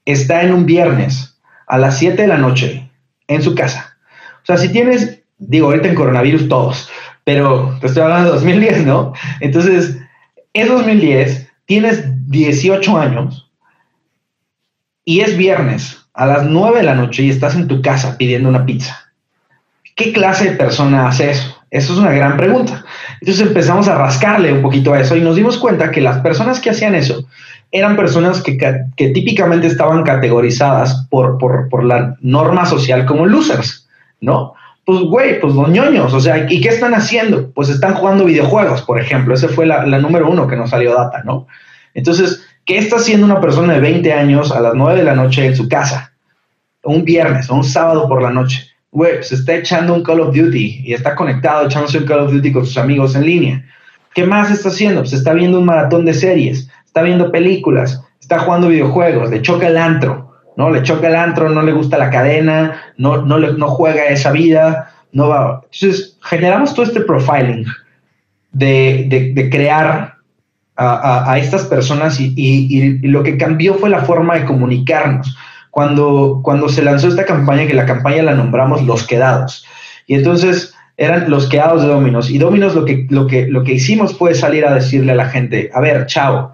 está en un viernes a las 7 de la noche en su casa? O sea, si tienes, digo, ahorita en coronavirus todos, pero te estoy hablando de 2010, ¿no? Entonces, en 2010 tienes 18 años y es viernes a las 9 de la noche y estás en tu casa pidiendo una pizza. ¿Qué clase de persona hace eso? Eso es una gran pregunta. Entonces empezamos a rascarle un poquito a eso y nos dimos cuenta que las personas que hacían eso eran personas que, típicamente estaban categorizadas por, por, la norma social como losers, ¿no? Pues, güey, pues los ñoños, o sea, ¿y qué están haciendo? Pues están jugando videojuegos, por ejemplo. Ese fue la, número uno que nos salió data, ¿no? Entonces, ¿qué está haciendo una persona de 20 años a las 9 de la noche en su casa? Un viernes o un sábado por la noche güey, se está echando un Call of Duty y está conectado echándose un Call of Duty con sus amigos en línea. ¿Qué más está haciendo? Se está viendo un maratón de series, está viendo películas, está jugando videojuegos, le choca el antro, ¿no? Le choca el antro, no le gusta la cadena, no, no, le, no juega esa vida, no va. Entonces, generamos todo este profiling de, de, crear a, a, estas personas y, y lo que cambió fue la forma de comunicarnos cuando, cuando se lanzó esta campaña, que la campaña la nombramos Los Quedados. Y entonces eran los quedados de Dominos. Y Dominos lo que, lo, que, lo que hicimos fue salir a decirle a la gente, a ver, chao,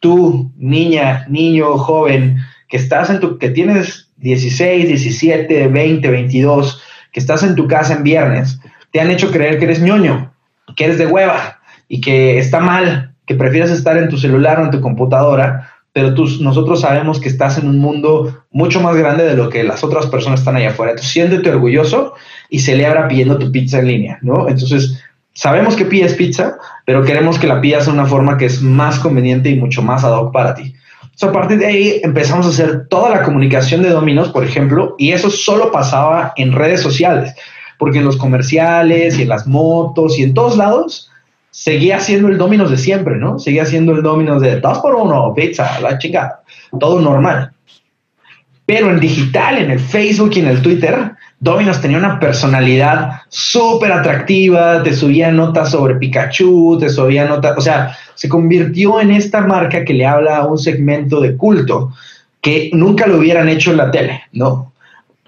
tú, niña, niño, joven, que estás en tu, que tienes 16, 17, 20, 22, que estás en tu casa en viernes, te han hecho creer que eres ñoño, que eres de hueva y que está mal, que prefieres estar en tu celular o en tu computadora pero tú, nosotros sabemos que estás en un mundo mucho más grande de lo que las otras personas están allá afuera. Entonces, siéntete orgulloso y celebra pidiendo tu pizza en línea, ¿no? Entonces, sabemos que pides pizza, pero queremos que la pidas de una forma que es más conveniente y mucho más ad hoc para ti. Entonces, a partir de ahí empezamos a hacer toda la comunicación de Dominos, por ejemplo, y eso solo pasaba en redes sociales, porque en los comerciales y en las motos y en todos lados seguía siendo el Dominos de siempre, ¿no? Seguía siendo el Dominos de dos por uno, pizza, la chica, todo normal. Pero en digital, en el Facebook y en el Twitter, Dominos tenía una personalidad súper atractiva, te subía notas sobre Pikachu, te subía notas, o sea, se convirtió en esta marca que le habla a un segmento de culto que nunca lo hubieran hecho en la tele, ¿no?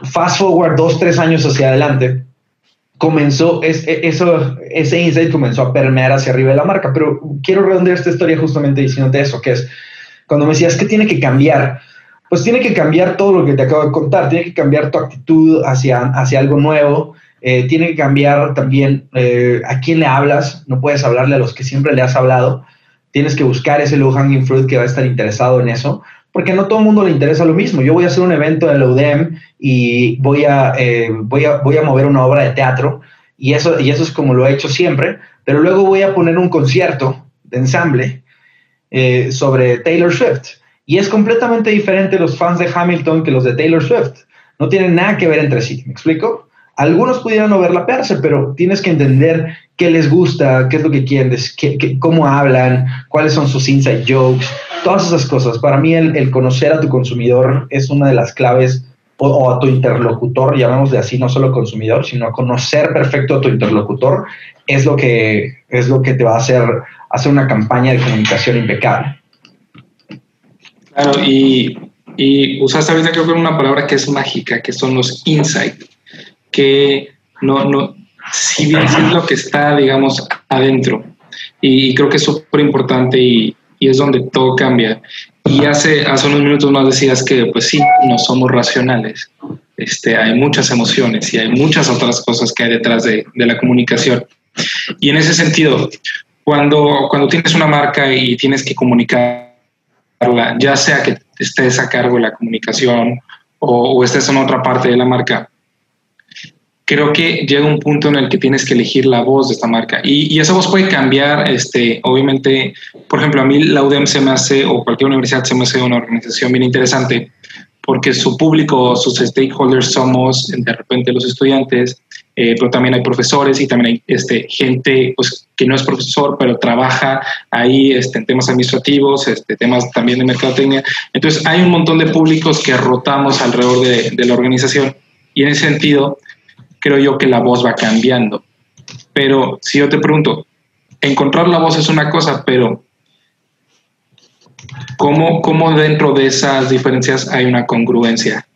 Fast forward dos, tres años hacia adelante, comenzó, es, e, ese insight comenzó a permear hacia arriba de la marca, pero quiero redondear esta historia justamente diciéndote eso, que es cuando me decías que tiene que cambiar, pues tiene que cambiar todo lo que te acabo de contar, tiene que cambiar tu actitud hacia, hacia algo nuevo, eh, tiene que cambiar también eh, a quién le hablas, no puedes hablarle a los que siempre le has hablado, tienes que buscar ese low hanging fruit que va a estar interesado en eso, porque no todo el mundo le interesa lo mismo. Yo voy a hacer un evento de la UDEM y voy a, eh, voy a, voy a mover una obra de teatro y eso, y eso es como lo he hecho siempre, pero luego voy a poner un concierto de ensamble eh, sobre Taylor Swift. Y es completamente diferente los fans de Hamilton que los de Taylor Swift. No tienen nada que ver entre sí, ¿me explico? Algunos pudieran no ver la perse, pero tienes que entender qué les gusta, qué es lo que quieren, cómo hablan, cuáles son sus inside jokes, todas esas cosas. Para mí el, conocer a tu consumidor es una de las claves o, a tu interlocutor, llamémosle así, no solo consumidor, sino conocer perfecto a tu interlocutor es lo que, es lo que te va a hacer hacer una campaña de comunicación impecable. Claro, y, y usaste ahorita creo que una palabra que es mágica, que son los insights, que no, no, si bien es lo que está, digamos, adentro. Y, creo que es súper importante y, y, es donde todo cambia. Y hace, hace unos minutos nos decías que, pues sí, no somos racionales. Este, hay muchas emociones y hay muchas otras cosas que hay detrás de, de la comunicación. Y en ese sentido, cuando, cuando tienes una marca y tienes que comunicarla, ya sea que estés a cargo de la comunicación o, o estés en otra parte de la marca, creo que llega un punto en el que tienes que elegir la voz de esta marca. Y, y, esa voz puede cambiar, este, obviamente, por ejemplo, a mí la UDEM se me hace, o cualquier universidad se me hace una organización bien interesante, porque su público, sus stakeholders somos de repente los estudiantes, eh, pero también hay profesores y también hay este, gente pues, que no es profesor, pero trabaja ahí este, en temas administrativos, este, temas también de mercadotecnia. Entonces hay un montón de públicos que rotamos alrededor de, de la organización y en ese sentido creo yo que la voz va cambiando. Pero si yo te pregunto, encontrar la voz es una cosa, pero ¿cómo, cómo dentro de esas diferencias hay una congruencia?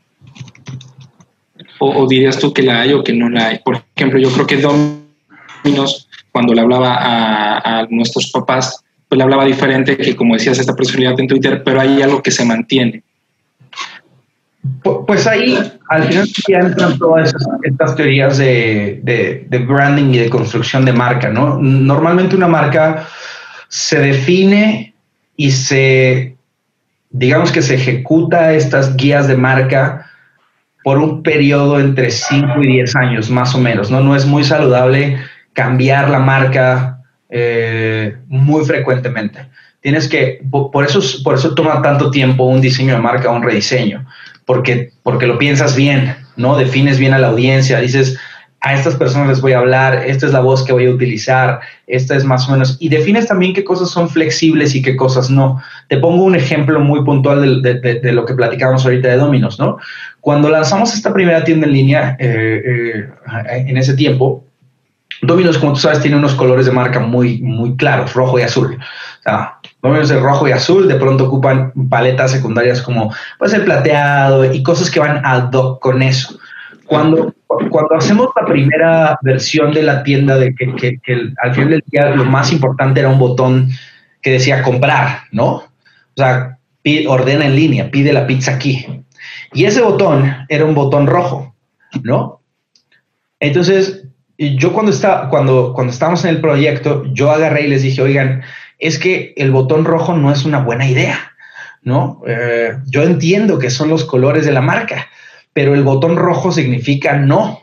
O, dirías tú que la hay o que no la hay? Por ejemplo, yo creo que Dominos, cuando le hablaba a, nuestros papás, pues le hablaba diferente que, como decías, esta personalidad en Twitter, pero hay algo que se mantiene. Pues ahí al final ya entran todas estas teorías de, branding y de construcción de marca, ¿no? Normalmente una marca se define y se, digamos que se ejecuta estas guías de marca por un periodo entre 5 y 10 años, más o menos, ¿no? No es muy saludable cambiar la marca eh, muy frecuentemente. Tienes que, por eso, por eso toma tanto tiempo un diseño de marca un rediseño porque, porque lo piensas bien, ¿no? Defines bien a la audiencia, dices, a estas personas les voy a hablar, esta es la voz que voy a utilizar, esta es más o menos, y defines también qué cosas son flexibles y qué cosas no. Te pongo un ejemplo muy puntual de, lo que platicábamos ahorita de Dominos, ¿no? Cuando lanzamos esta primera tienda en línea, eh, eh, en ese tiempo, Dominos, como tú sabes, tiene unos colores de marca muy, muy claros, rojo y azul. O sea, Dominos de rojo y azul, de pronto ocupan paletas secundarias como pues el plateado y cosas que van ad hoc con eso. Cuando, cuando hacemos la primera versión de la tienda, de que, que, al final del día lo más importante era un botón que decía comprar, ¿no? O sea, ordena en línea, pide la pizza aquí. Y ese botón era un botón rojo, ¿no? Entonces, yo cuando, está, cuando, cuando estábamos en el proyecto, yo agarré y les dije, oigan, es que el botón rojo no es una buena idea, ¿no? Eh, yo entiendo que son los colores de la marca, pero el botón rojo significa no.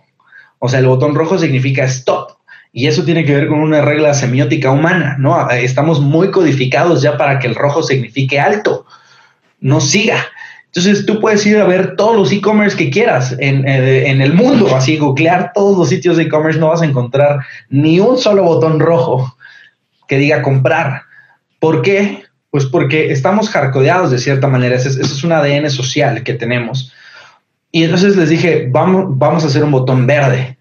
O sea, el botón rojo significa stop. Y eso tiene que ver con una regla semiótica humana, ¿no? Estamos muy codificados ya para que el rojo signifique alto, no siga. Entonces tú puedes ir a ver todos los e-commerce que quieras en, eh, en, el mundo, así googlear todos los sitios de e-commerce, no vas a encontrar ni un solo botón rojo que diga comprar. ¿Por qué? Pues porque estamos jarcodeados de cierta manera, ese, es un ADN social que tenemos. Y entonces les dije, vamos, vamos a hacer un botón verde.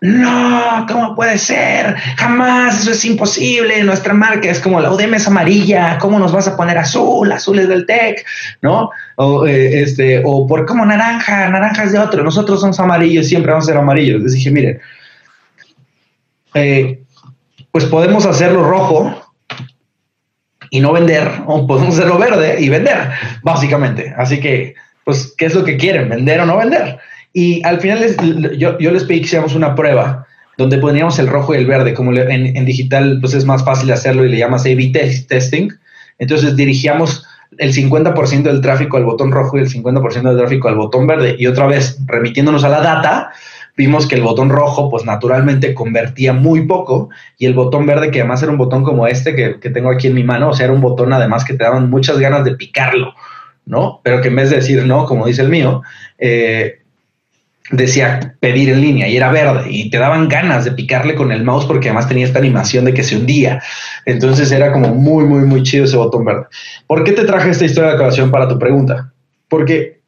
No, ¿cómo puede ser? Jamás, eso es imposible. Nuestra marca es como la UDM es amarilla. ¿Cómo nos vas a poner azul? Azul es del TEC, ¿no? O, eh, este, o por cómo naranja, naranja es de otro. Nosotros somos amarillos, siempre vamos a ser amarillos. Les dije, miren, eh, pues podemos hacerlo rojo y no vender, o podemos hacerlo verde y vender, básicamente. Así que, pues, ¿qué es lo que quieren? ¿Vender o no vender? Y al final yo, yo les pedí que hiciéramos una prueba donde poníamos el rojo y el verde, como en, digital pues es más fácil hacerlo y le llamas A-B testing. Entonces dirigíamos el 50% del tráfico al botón rojo y el 50% del tráfico al botón verde. Y otra vez, remitiéndonos a la data, vimos que el botón rojo, pues naturalmente convertía muy poco, y el botón verde, que además era un botón como este que, que, tengo aquí en mi mano, o sea, era un botón además que te daban muchas ganas de picarlo, ¿no? Pero que en vez de decir no, como dice el mío, eh, decía pedir en línea y era verde y te daban ganas de picarle con el mouse porque además tenía esta animación de que se hundía. Entonces era como muy, muy, muy chido ese botón verde. ¿Por qué te traje esta historia de aclaración para tu pregunta? Porque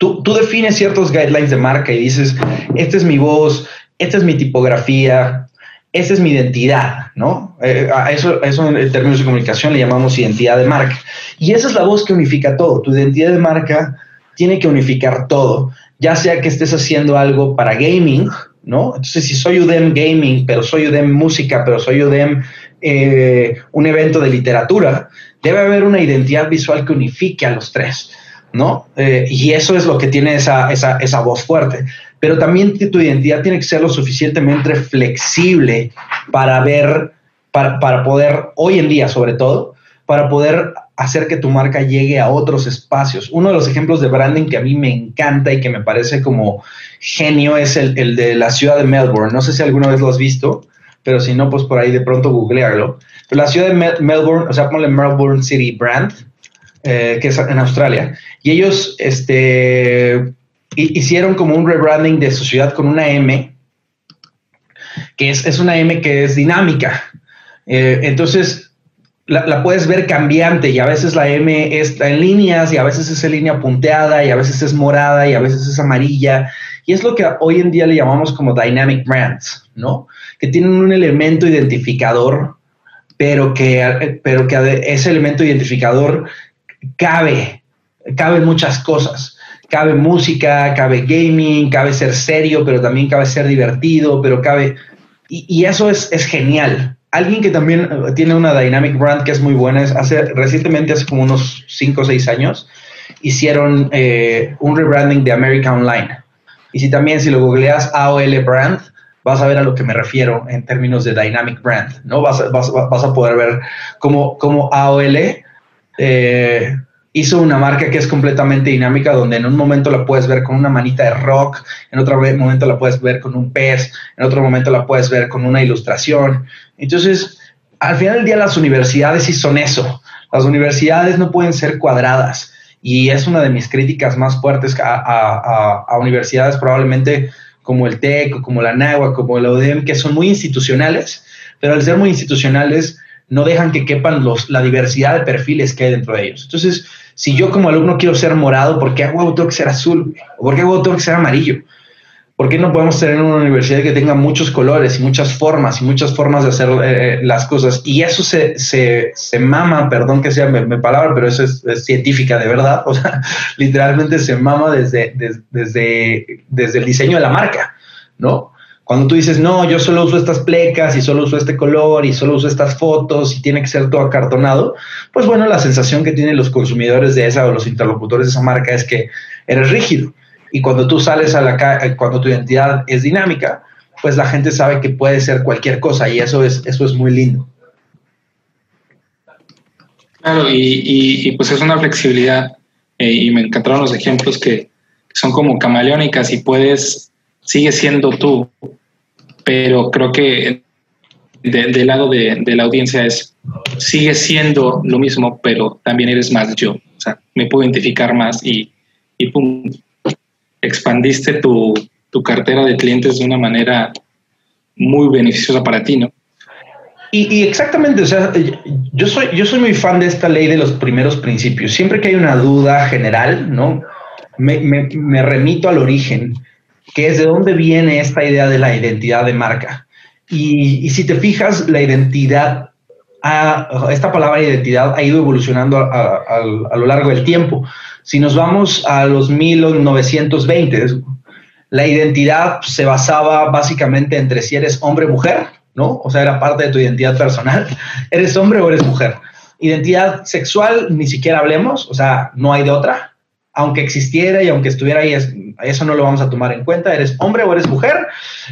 Tú, defines ciertos guidelines de marca y dices, esta es mi voz, esta es mi tipografía, esta es mi identidad, ¿no? Eh, a eso, eso en términos de comunicación le llamamos identidad de marca. Y esa es la voz que unifica todo. Tu identidad de marca tiene que unificar todo, ya sea que estés haciendo algo para gaming, ¿no? Entonces, si soy UDEM Gaming, pero soy UDEM Música, pero soy UDEM eh, un evento de literatura, debe haber una identidad visual que unifique a los tres. ¿no? Eh, y eso es lo que tiene esa, esa, esa, voz fuerte. Pero también tu identidad tiene que ser lo suficientemente flexible para ver, para, para poder, hoy en día sobre todo, para poder hacer que tu marca llegue a otros espacios. Uno de los ejemplos de branding que a mí me encanta y que me parece como genio es el, el de la ciudad de Melbourne. No sé si alguna vez lo has visto, pero si no, pues por ahí de pronto googlearlo. Pero la ciudad de Melbourne, o sea, ponle Melbourne City Brand, eh, que es en Australia. Y ellos este, hicieron como un rebranding de su ciudad con una M, que es, una M que es dinámica. Eh, entonces, la, puedes ver cambiante y a veces la M está en líneas y a veces es en línea punteada y a veces es morada y a veces es amarilla. Y es lo que hoy en día le llamamos como dynamic brands, ¿no? Que tienen un elemento identificador, pero que, pero que ese elemento identificador cabe, cabe muchas cosas. Cabe música, cabe gaming, cabe ser serio, pero también cabe ser divertido, pero cabe... Y, eso es, es genial. Alguien que también eh, tiene una Dynamic Brand que es muy buena, es hace, recientemente, hace como unos 5 o 6 años, hicieron eh, un rebranding de America Online. Y si también, si lo googleas AOL Brand, vas a ver a lo que me refiero en términos de Dynamic Brand, ¿no? Vas, vas, vas a poder ver cómo, cómo AOL eh, hizo una marca que es completamente dinámica, donde en un momento la puedes ver con una manita de rock, en otro momento la puedes ver con un pez, en otro momento la puedes ver con una ilustración. Entonces, al final del día las universidades sí son eso. Las universidades no pueden ser cuadradas y es una de mis críticas más fuertes a, universidades probablemente como el TEC, como la NAGUA, como la UDEM, que son muy institucionales, pero al ser muy institucionales no dejan que quepan los, la diversidad de perfiles que hay dentro de ellos. Entonces, si yo como alumno quiero ser morado, ¿por qué hago tengo que ser azul? ¿O por qué hago tengo que ser amarillo? ¿Por qué no podemos tener una universidad que tenga muchos colores y muchas formas y muchas formas de hacer eh, eh, las cosas? Y eso se, se, se, mama, perdón que sea mi, palabra, pero eso es, científica de verdad. O sea, literalmente se mama desde, desde, desde, desde el diseño de la marca, ¿no? Cuando tú dices, no, yo solo uso estas plecas y solo uso este color y solo uso estas fotos y tiene que ser todo acartonado, pues bueno, la sensación que tienen los consumidores de esa o los interlocutores de esa marca es que eres rígido. Y cuando tú sales a la calle, cuando tu identidad es dinámica, pues la gente sabe que puede ser cualquier cosa y eso es, eso es muy lindo. Claro, y, pues es una flexibilidad eh, y me encantaron los ejemplos que son como camaleónicas y puedes, sigue siendo tú, pero creo que del lado de, la audiencia es, sigue siendo lo mismo, pero también eres más yo. O sea, me puedo identificar más y, y pum, expandiste tu, tu, cartera de clientes de una manera muy beneficiosa para ti, ¿no? Y, exactamente, o sea, yo soy, yo soy muy fan de esta ley de los primeros principios. Siempre que hay una duda general, ¿no? Me, me remito al origen que es de dónde viene esta idea de la identidad de marca. Y, si te fijas, la identidad, esta palabra identidad ha ido evolucionando a, lo largo del tiempo. Si nos vamos a los 1920, la identidad se basaba básicamente entre si eres hombre o mujer, ¿no? O sea, era parte de tu identidad personal. ¿Eres hombre o eres mujer? Identidad sexual, ni siquiera hablemos, o sea, no hay de otra. Aunque existiera y aunque estuviera ahí, eso no lo vamos a tomar en cuenta. Eres hombre o eres mujer.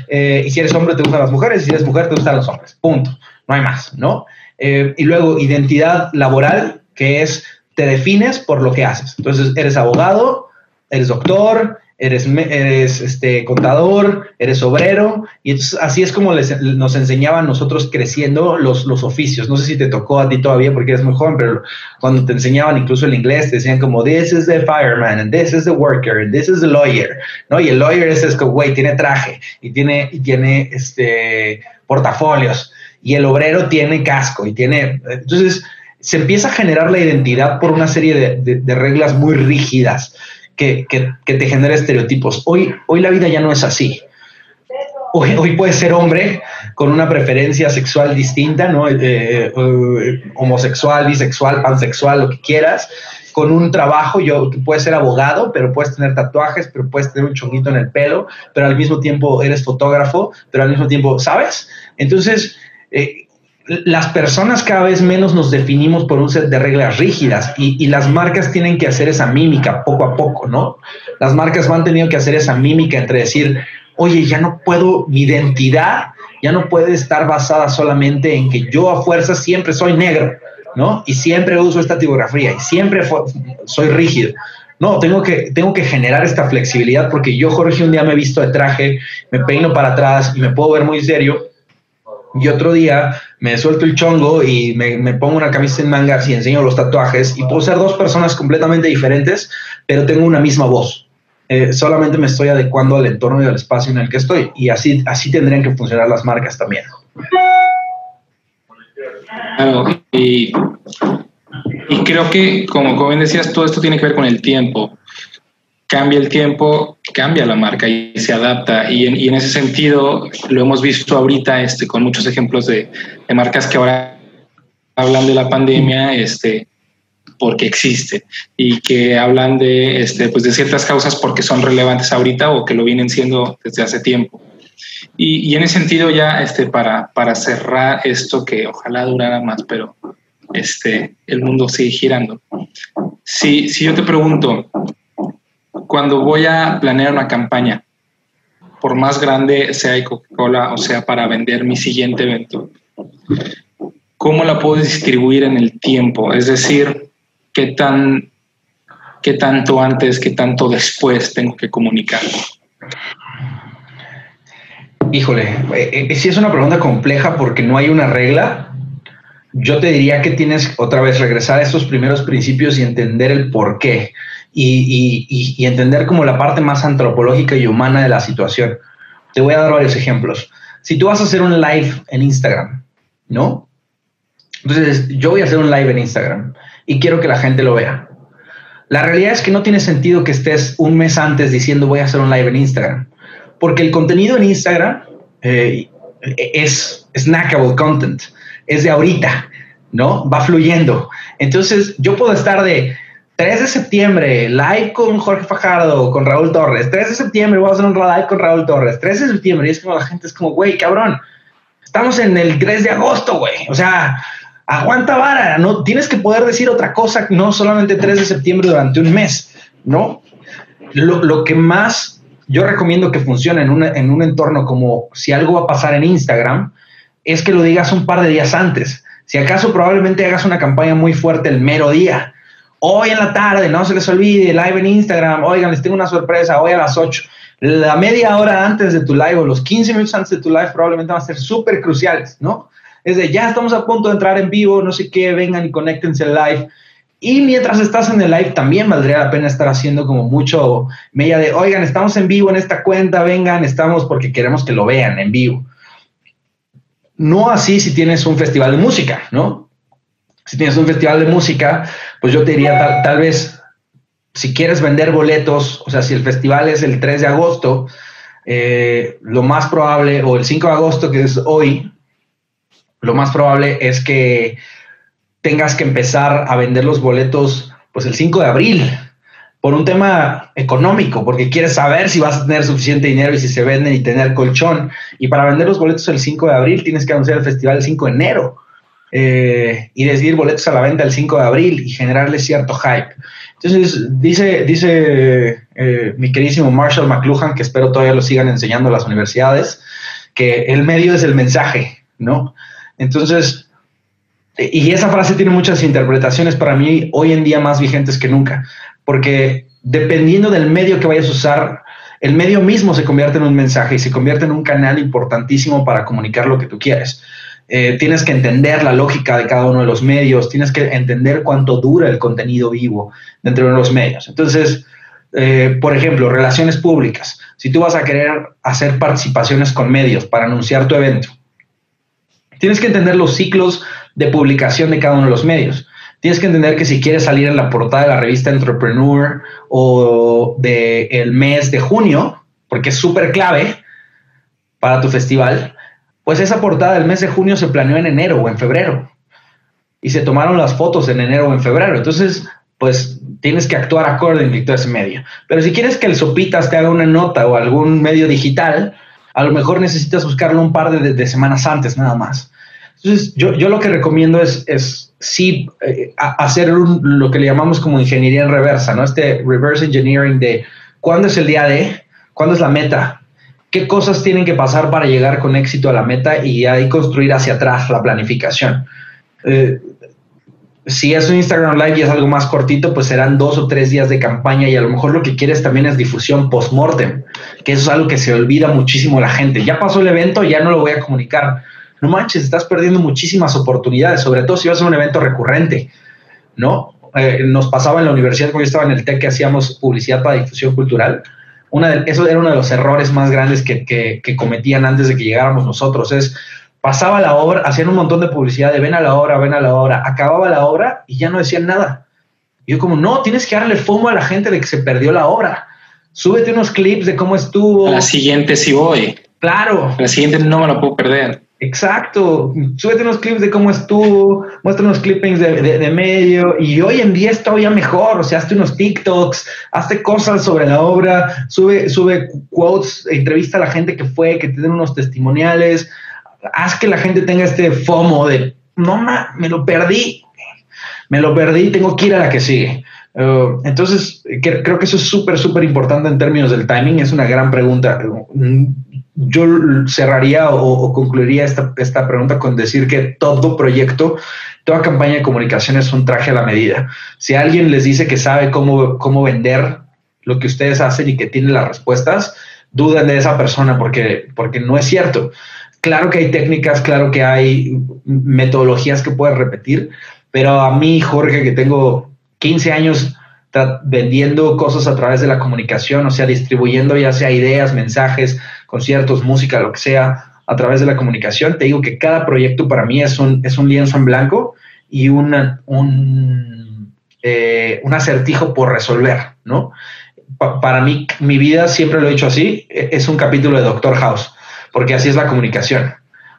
Eh, y si eres hombre, te gustan las mujeres. Y si eres mujer, te gustan los hombres. Punto. No hay más, ¿no? Eh, y luego, identidad laboral, que es te defines por lo que haces. Entonces, eres abogado, eres doctor, eres, eres este, contador, eres obrero, y así es como nos enseñaban nosotros creciendo los, los oficios. No sé si te tocó a ti todavía porque eres muy joven, pero cuando te enseñaban incluso el inglés, te decían como, this is the fireman, and this is the worker, and this is the lawyer, ¿no? Y el lawyer es, es como, güey, tiene traje, y tiene, y tiene este, portafolios, y el obrero tiene casco, y tiene... Entonces, se empieza a generar la identidad por una serie de, de reglas muy rígidas que, te genera estereotipos. Hoy, hoy la vida ya no es así. Hoy, hoy puedes ser hombre con una preferencia sexual distinta, ¿no? Eh, eh, homosexual, bisexual, pansexual, lo que quieras, con un trabajo, yo puedes ser abogado, pero puedes tener tatuajes, pero puedes tener un chonguito en el pelo, pero al mismo tiempo eres fotógrafo, pero al mismo tiempo, ¿sabes? Entonces, eh, las personas cada vez menos nos definimos por un set de reglas rígidas y, las marcas tienen que hacer esa mímica poco a poco, ¿no? Las marcas van teniendo que hacer esa mímica entre decir, oye, ya no puedo, mi identidad ya no puede estar basada solamente en que yo a fuerza siempre soy negro, ¿no? Y siempre uso esta tipografía y siempre soy rígido. No, tengo que, tengo que generar esta flexibilidad porque yo, Jorge, un día me he visto de traje, me peino para atrás y me puedo ver muy serio y otro día me suelto el chongo y me, pongo una camisa en mangas y enseño los tatuajes y puedo ser dos personas completamente diferentes, pero tengo una misma voz. Eh, solamente me estoy adecuando al entorno y al espacio en el que estoy y así, así tendrían que funcionar las marcas también. Y, y creo que, como, como bien decías, todo esto tiene que ver con el tiempo cambia el tiempo, cambia la marca y se adapta. Y en, ese sentido lo hemos visto ahorita este, con muchos ejemplos de, marcas que ahora hablan de la pandemia este, porque existe y que hablan de, este, pues de ciertas causas porque son relevantes ahorita o que lo vienen siendo desde hace tiempo. Y, en ese sentido ya este, para, para cerrar esto que ojalá durara más, pero este, el mundo sigue girando. Si, si yo te pregunto, cuando voy a planear una campaña, por más grande sea Coca-Cola o sea para vender mi siguiente evento, ¿cómo la puedo distribuir en el tiempo? Es decir, ¿qué, tan, qué tanto antes, qué tanto después tengo que comunicar? Híjole, eh, eh, si es una pregunta compleja porque no hay una regla. Yo te diría que tienes otra vez regresar a estos primeros principios y entender el por qué y, entender como la parte más antropológica y humana de la situación. Te voy a dar varios ejemplos. Si tú vas a hacer un live en Instagram, ¿no? Entonces, yo voy a hacer un live en Instagram y quiero que la gente lo vea. La realidad es que no tiene sentido que estés un mes antes diciendo voy a hacer un live en Instagram, porque el contenido en Instagram eh, es snackable content, es de ahorita, ¿no? Va fluyendo. Entonces, yo puedo estar de, 3 de septiembre, live con Jorge Fajardo, con Raúl Torres. 3 de septiembre, voy a hacer un live con Raúl Torres. 3 de septiembre, y es como la gente es como, güey, cabrón, estamos en el 3 de agosto, güey. O sea, aguanta vara, no tienes que poder decir otra cosa, no solamente 3 de septiembre durante un mes, ¿no? Lo, que más yo recomiendo que funcione en, en un entorno como si algo va a pasar en Instagram, es que lo digas un par de días antes. Si acaso probablemente hagas una campaña muy fuerte el mero día Hoy en la tarde, no se les olvide, live en Instagram, oigan, les tengo una sorpresa, hoy a las 8. La media hora antes de tu live o los 15 minutos antes de tu live probablemente van a ser súper cruciales, ¿no? Es de, ya estamos a punto de entrar en vivo, no sé qué, vengan y conéctense al live. Y mientras estás en el live también valdría la pena estar haciendo como mucho media de, oigan, estamos en vivo en esta cuenta, vengan, estamos porque queremos que lo vean en vivo. No así si tienes un festival de música, ¿no? si tienes un festival de música, pues yo te diría tal, vez, si quieres vender boletos, o sea, si el festival es el 3 de agosto, eh, lo más probable, o el 5 de agosto, que es hoy, lo más probable es que tengas que empezar a vender los boletos, pues el 5 de abril, por un tema económico, porque quieres saber si vas a tener suficiente dinero y si se venden y tener colchón. Y para vender los boletos el 5 de abril tienes que anunciar el festival el 5 de enero eh, y decir boletos a la venta el 5 de abril y generarle cierto hype. Entonces, dice, dice eh, mi queridísimo Marshall McLuhan, que espero todavía lo sigan enseñando a las universidades, que el medio es el mensaje, ¿no? Entonces, y esa frase tiene muchas interpretaciones para mí hoy en día más vigentes que nunca, porque dependiendo del medio que vayas a usar, el medio mismo se convierte en un mensaje y se convierte en un canal importantísimo para comunicar lo que tú quieres. Eh, tienes que entender la lógica de cada uno de los medios, tienes que entender cuánto dura el contenido vivo dentro de los medios. Entonces, eh, por ejemplo, relaciones públicas. Si tú vas a querer hacer participaciones con medios para anunciar tu evento, tienes que entender los ciclos de publicación de cada uno de los medios. Tienes que entender que si quieres salir en la portada de la revista Entrepreneur o del mes de junio, porque es súper clave para tu festival, pues esa portada del mes de junio se planeó en enero o en febrero. Y se tomaron las fotos en enero o en febrero. Entonces, pues tienes que actuar acorde en todo ese medio. Pero si quieres que el Sopitas te haga una nota o algún medio digital, a lo mejor necesitas buscarlo un par de, semanas antes nada más. Entonces, yo, lo que recomiendo es, es sí eh, hacer lo que le llamamos como ingeniería en reversa, ¿no? Este reverse engineering de cuándo es el día de, cuándo es la meta, qué cosas tienen que pasar para llegar con éxito a la meta y ahí construir hacia atrás la planificación. Eh, si es un Instagram Live y es algo más cortito, pues serán dos o tres días de campaña y a lo mejor lo que quieres también es difusión post-mortem, que eso es algo que se olvida muchísimo la gente. Ya pasó el evento, ya no lo voy a comunicar. no manches, estás perdiendo muchísimas oportunidades, sobre todo si vas a un evento recurrente, ¿no? Eh, nos pasaba en la universidad, cuando yo estaba en el TEC, que hacíamos publicidad para difusión cultural. Una de, eso era uno de los errores más grandes que, que, cometían antes de que llegáramos nosotros. Es, pasaba la obra, hacían un montón de publicidad de ven a la obra, ven a la obra, acababa la obra y ya no decían nada. Y yo como, no, tienes que darle fomo a la gente de que se perdió la obra. Súbete unos clips de cómo estuvo. La siguiente sí voy. Claro. La siguiente no me la puedo perder. Exacto, súbete unos clips de cómo estuvo, muestra unos clippings de, medio y hoy en día es todavía mejor, o sea, hazte unos TikToks, hazte cosas sobre la obra, sube, sube quotes, entrevista a la gente que fue, que te den unos testimoniales, haz que la gente tenga este FOMO de, no, ma, me lo perdí, me lo perdí, tengo que ir a la que sigue. Uh, entonces, creo que eso es súper, súper importante en términos del timing, es una gran pregunta yo cerraría o, concluiría esta, esta, pregunta con decir que todo proyecto, toda campaña de comunicación es un traje a la medida. Si alguien les dice que sabe cómo, cómo vender lo que ustedes hacen y que tiene las respuestas, duden de esa persona porque, porque no es cierto. Claro que hay técnicas, claro que hay metodologías que puedes repetir, pero a mí, Jorge, que tengo 15 años vendiendo cosas a través de la comunicación, o sea, distribuyendo ya sea ideas, mensajes, conciertos, música, lo que sea, a través de la comunicación. Te digo que cada proyecto para mí es un, es un lienzo en blanco y una, un, eh, un acertijo por resolver, ¿no? para mí, mi vida, siempre lo he dicho así, e, es un capítulo de Doctor House, porque así es la comunicación.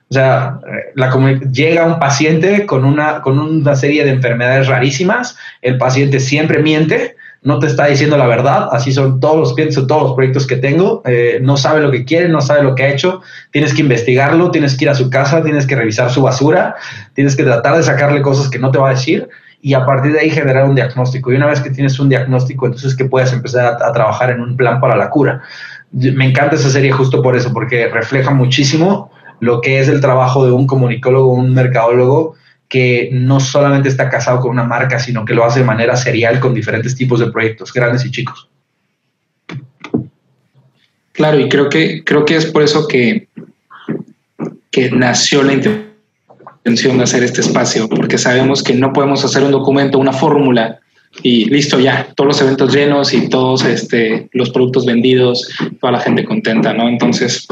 O sea, la, llega un paciente con una, con una serie de enfermedades rarísimas, el paciente siempre miente, no te está diciendo la verdad, así son todos los clientes, todos los proyectos que tengo, eh, no sabe lo que quiere, no sabe lo que ha hecho, tienes que investigarlo, tienes que ir a su casa, tienes que revisar su basura, tienes que tratar de sacarle cosas que no te va a decir y a partir de ahí generar un diagnóstico. Y una vez que tienes un diagnóstico, entonces que puedes empezar a, a trabajar en un plan para la cura. Me encanta esa serie justo por eso, porque refleja muchísimo lo que es el trabajo de un comunicólogo, un mercadólogo, que no solamente está casado con una marca, sino que lo hace de manera serial con diferentes tipos de proyectos, grandes y chicos. Claro, y creo que, creo que es por eso que, que nació la intención de hacer este espacio, porque sabemos que no podemos hacer un documento, una fórmula y listo ya, todos los eventos llenos y todos este, los productos vendidos, toda la gente contenta, ¿no? Entonces,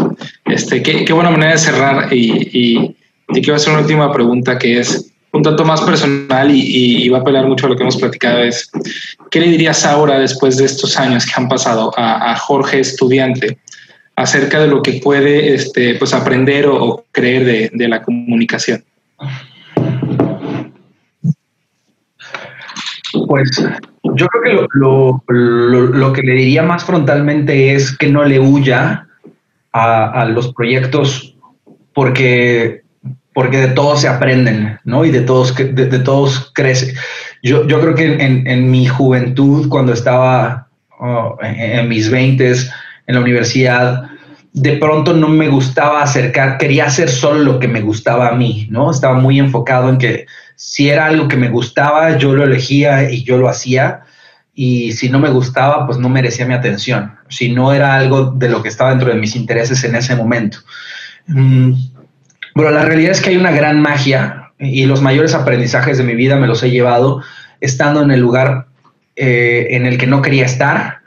este, qué, qué buena manera de cerrar y, y te quiero hacer una última pregunta que es un tanto más personal y, va a apelar mucho a lo que hemos platicado es, ¿qué le dirías ahora, después de estos años que han pasado, a, Jorge estudiante acerca de lo que puede este, pues aprender o, creer de, la comunicación? Pues yo creo que lo, lo, que le diría más frontalmente es que no le huya a los proyectos porque porque de todos se aprenden, ¿no? Y de todos, de, de todos crece. Yo, yo creo que en, en, mi juventud, cuando estaba oh, en, mis veintes, en la universidad, de pronto no me gustaba acercar, quería hacer solo lo que me gustaba a mí, ¿no? Estaba muy enfocado en que si era algo que me gustaba, yo lo elegía y yo lo hacía. Y si no me gustaba, pues no merecía mi atención. Si no era algo de lo que estaba dentro de mis intereses en ese momento. Mm, bueno, la realidad es que hay una gran magia y los mayores aprendizajes de mi vida me los he llevado estando en el lugar eh, en el que no quería estar,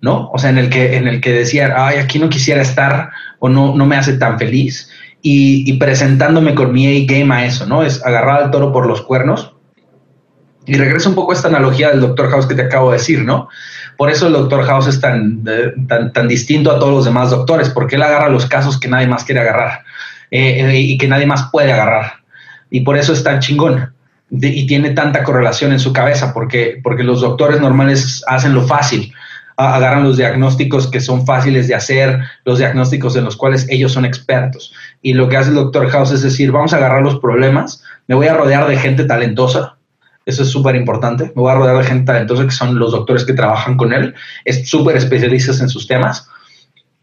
¿no? O sea, en el que, en el que decía, ay, aquí no quisiera estar o no, no me hace tan feliz. Y, presentándome con mi A-game a eso, ¿no? Es agarrar al toro por los cuernos. Y regreso un poco a esta analogía del Doctor House que te acabo de decir, ¿no? Por eso el Doctor House es tan, eh, tan, tan distinto a todos los demás doctores, porque él agarra los casos que nadie más quiere agarrar. Eh, y que nadie más puede agarrar. Y por eso es tan chingón. y tiene tanta correlación en su cabeza, porque, porque los doctores normales hacen lo fácil, agarran los diagnósticos que son fáciles de hacer, los diagnósticos en los cuales ellos son expertos. Y lo que hace el doctor House es decir, vamos a agarrar los problemas, me voy a rodear de gente talentosa, eso es súper importante, me voy a rodear de gente talentosa que son los doctores que trabajan con él, es súper especialistas en sus temas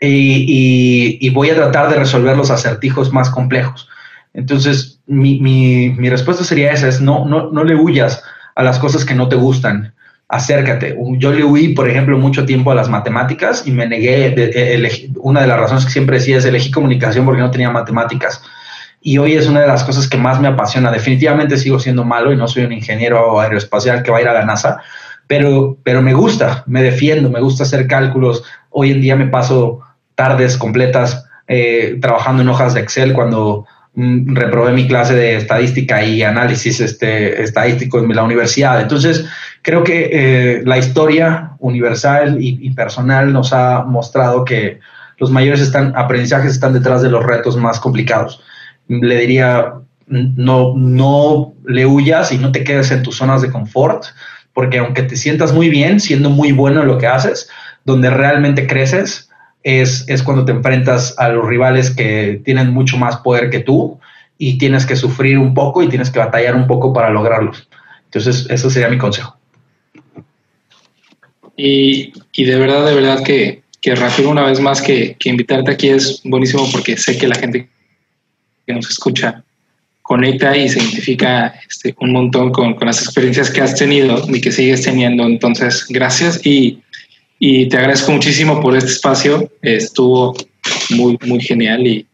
y, voy a tratar de resolver los acertijos más complejos. Entonces, mi, respuesta sería esa, es no, no, no le huyas a las cosas que no te gustan, acércate. Yo le huí, por ejemplo, mucho tiempo a las matemáticas y me negué, de, una de las razones que siempre decía es elegí comunicación porque no tenía matemáticas. y hoy es una de las cosas que más me apasiona. Definitivamente sigo siendo malo y no soy un ingeniero aeroespacial que va a ir a la NASA, pero, pero me gusta, me defiendo, me gusta hacer cálculos. Hoy en día me paso tardes completas eh, trabajando en hojas de Excel cuando mm, reprobé mi clase de estadística y análisis este, estadístico en la universidad. Entonces, creo que eh, la historia universal y, y, personal nos ha mostrado que los mayores están, aprendizajes están detrás de los retos más complicados le diría, no, no le huyas y no te quedes en tus zonas de confort, porque aunque te sientas muy bien, siendo muy bueno en lo que haces, donde realmente creces es, es cuando te enfrentas a los rivales que tienen mucho más poder que tú y tienes que sufrir un poco y tienes que batallar un poco para lograrlos. Entonces, eso sería mi consejo. Y, y de verdad, de verdad que, que reafirmo una vez más que, que invitarte aquí es buenísimo porque sé que la gente que nos escucha conecta y se identifica este, un montón con, con, las experiencias que has tenido y que sigues teniendo. Entonces, gracias y, y, te agradezco muchísimo por este espacio. Estuvo muy, muy genial y,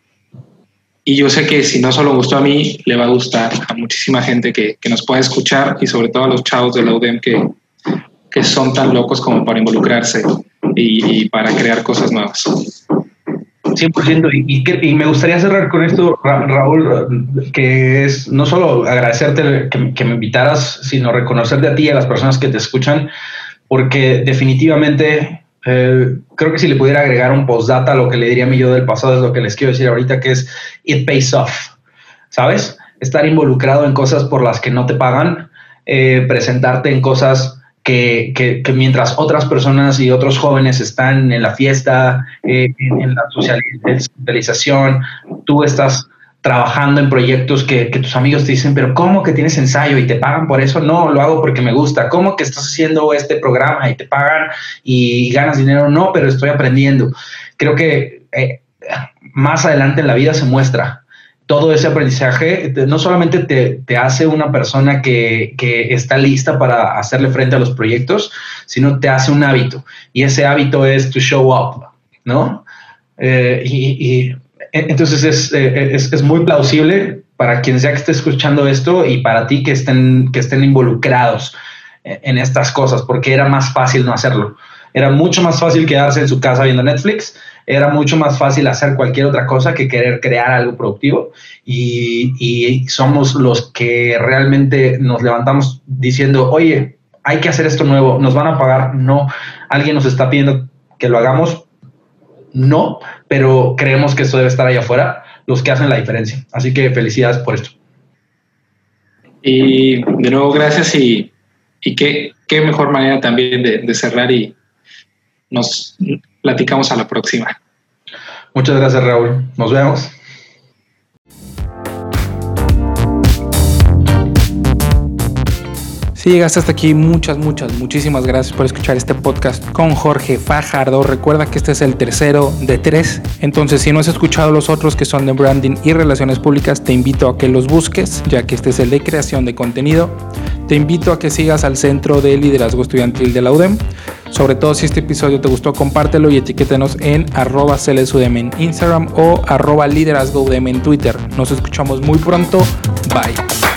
y yo sé que si no solo gustó a mí, le va a gustar a muchísima gente que, que nos pueda escuchar y sobre todo a los chavos de la UDEM que, que son tan locos como para involucrarse y, y para crear cosas nuevas. 100%. Y, y, me gustaría cerrar con esto, Raúl, que es no solo agradecerte que, me invitaras, sino reconocerte a ti y a las personas que te escuchan, porque definitivamente eh, creo que si le pudiera agregar un postdata lo que le diría a mi yo del pasado es lo que les quiero decir ahorita, que es it pays off, ¿sabes? Estar involucrado en cosas por las que no te pagan, eh, presentarte en cosas que, que, mientras otras personas y otros jóvenes están en la fiesta, eh, en, la socialización, tú estás trabajando en proyectos que, que, tus amigos te dicen, pero ¿cómo que tienes ensayo y te pagan por eso? No, lo hago porque me gusta. ¿Cómo que estás haciendo este programa y te pagan y ganas dinero? No, pero estoy aprendiendo. Creo que eh, más adelante en la vida se muestra todo ese aprendizaje no solamente te, hace una persona que, está lista para hacerle frente a los proyectos, sino te hace un hábito. Y ese hábito es to show up, ¿no? Eh, y, entonces eh, es, es, muy plausible para quien sea que esté escuchando esto y para ti que estén, que estén involucrados en estas cosas, porque era más fácil no hacerlo. Era mucho más fácil quedarse en su casa viendo Netflix era mucho más fácil hacer cualquier otra cosa que querer crear algo productivo y, somos los que realmente nos levantamos diciendo, oye, hay que hacer esto nuevo, nos van a pagar, no, alguien nos está pidiendo que lo hagamos, no, pero creemos que esto debe estar allá afuera, los que hacen la diferencia. Así que felicidades por esto. Y de nuevo, gracias y, y qué, qué mejor manera también de, de cerrar y nos platicamos a la próxima. Muchas gracias, Raúl. Nos vemos. Llegaste hasta aquí, muchas, muchas, muchísimas gracias por escuchar este podcast con Jorge Fajardo. Recuerda que este es el tercero de tres. Entonces, si no has escuchado los otros que son de branding y relaciones públicas, te invito a que los busques, ya que este es el de creación de contenido. Te invito a que sigas al Centro de Liderazgo Estudiantil de la UDEM. Sobre todo si este episodio te gustó, compártelo y etiquétenos en arroba en Instagram o arroba liderazgo en Twitter. Nos escuchamos muy pronto. Bye.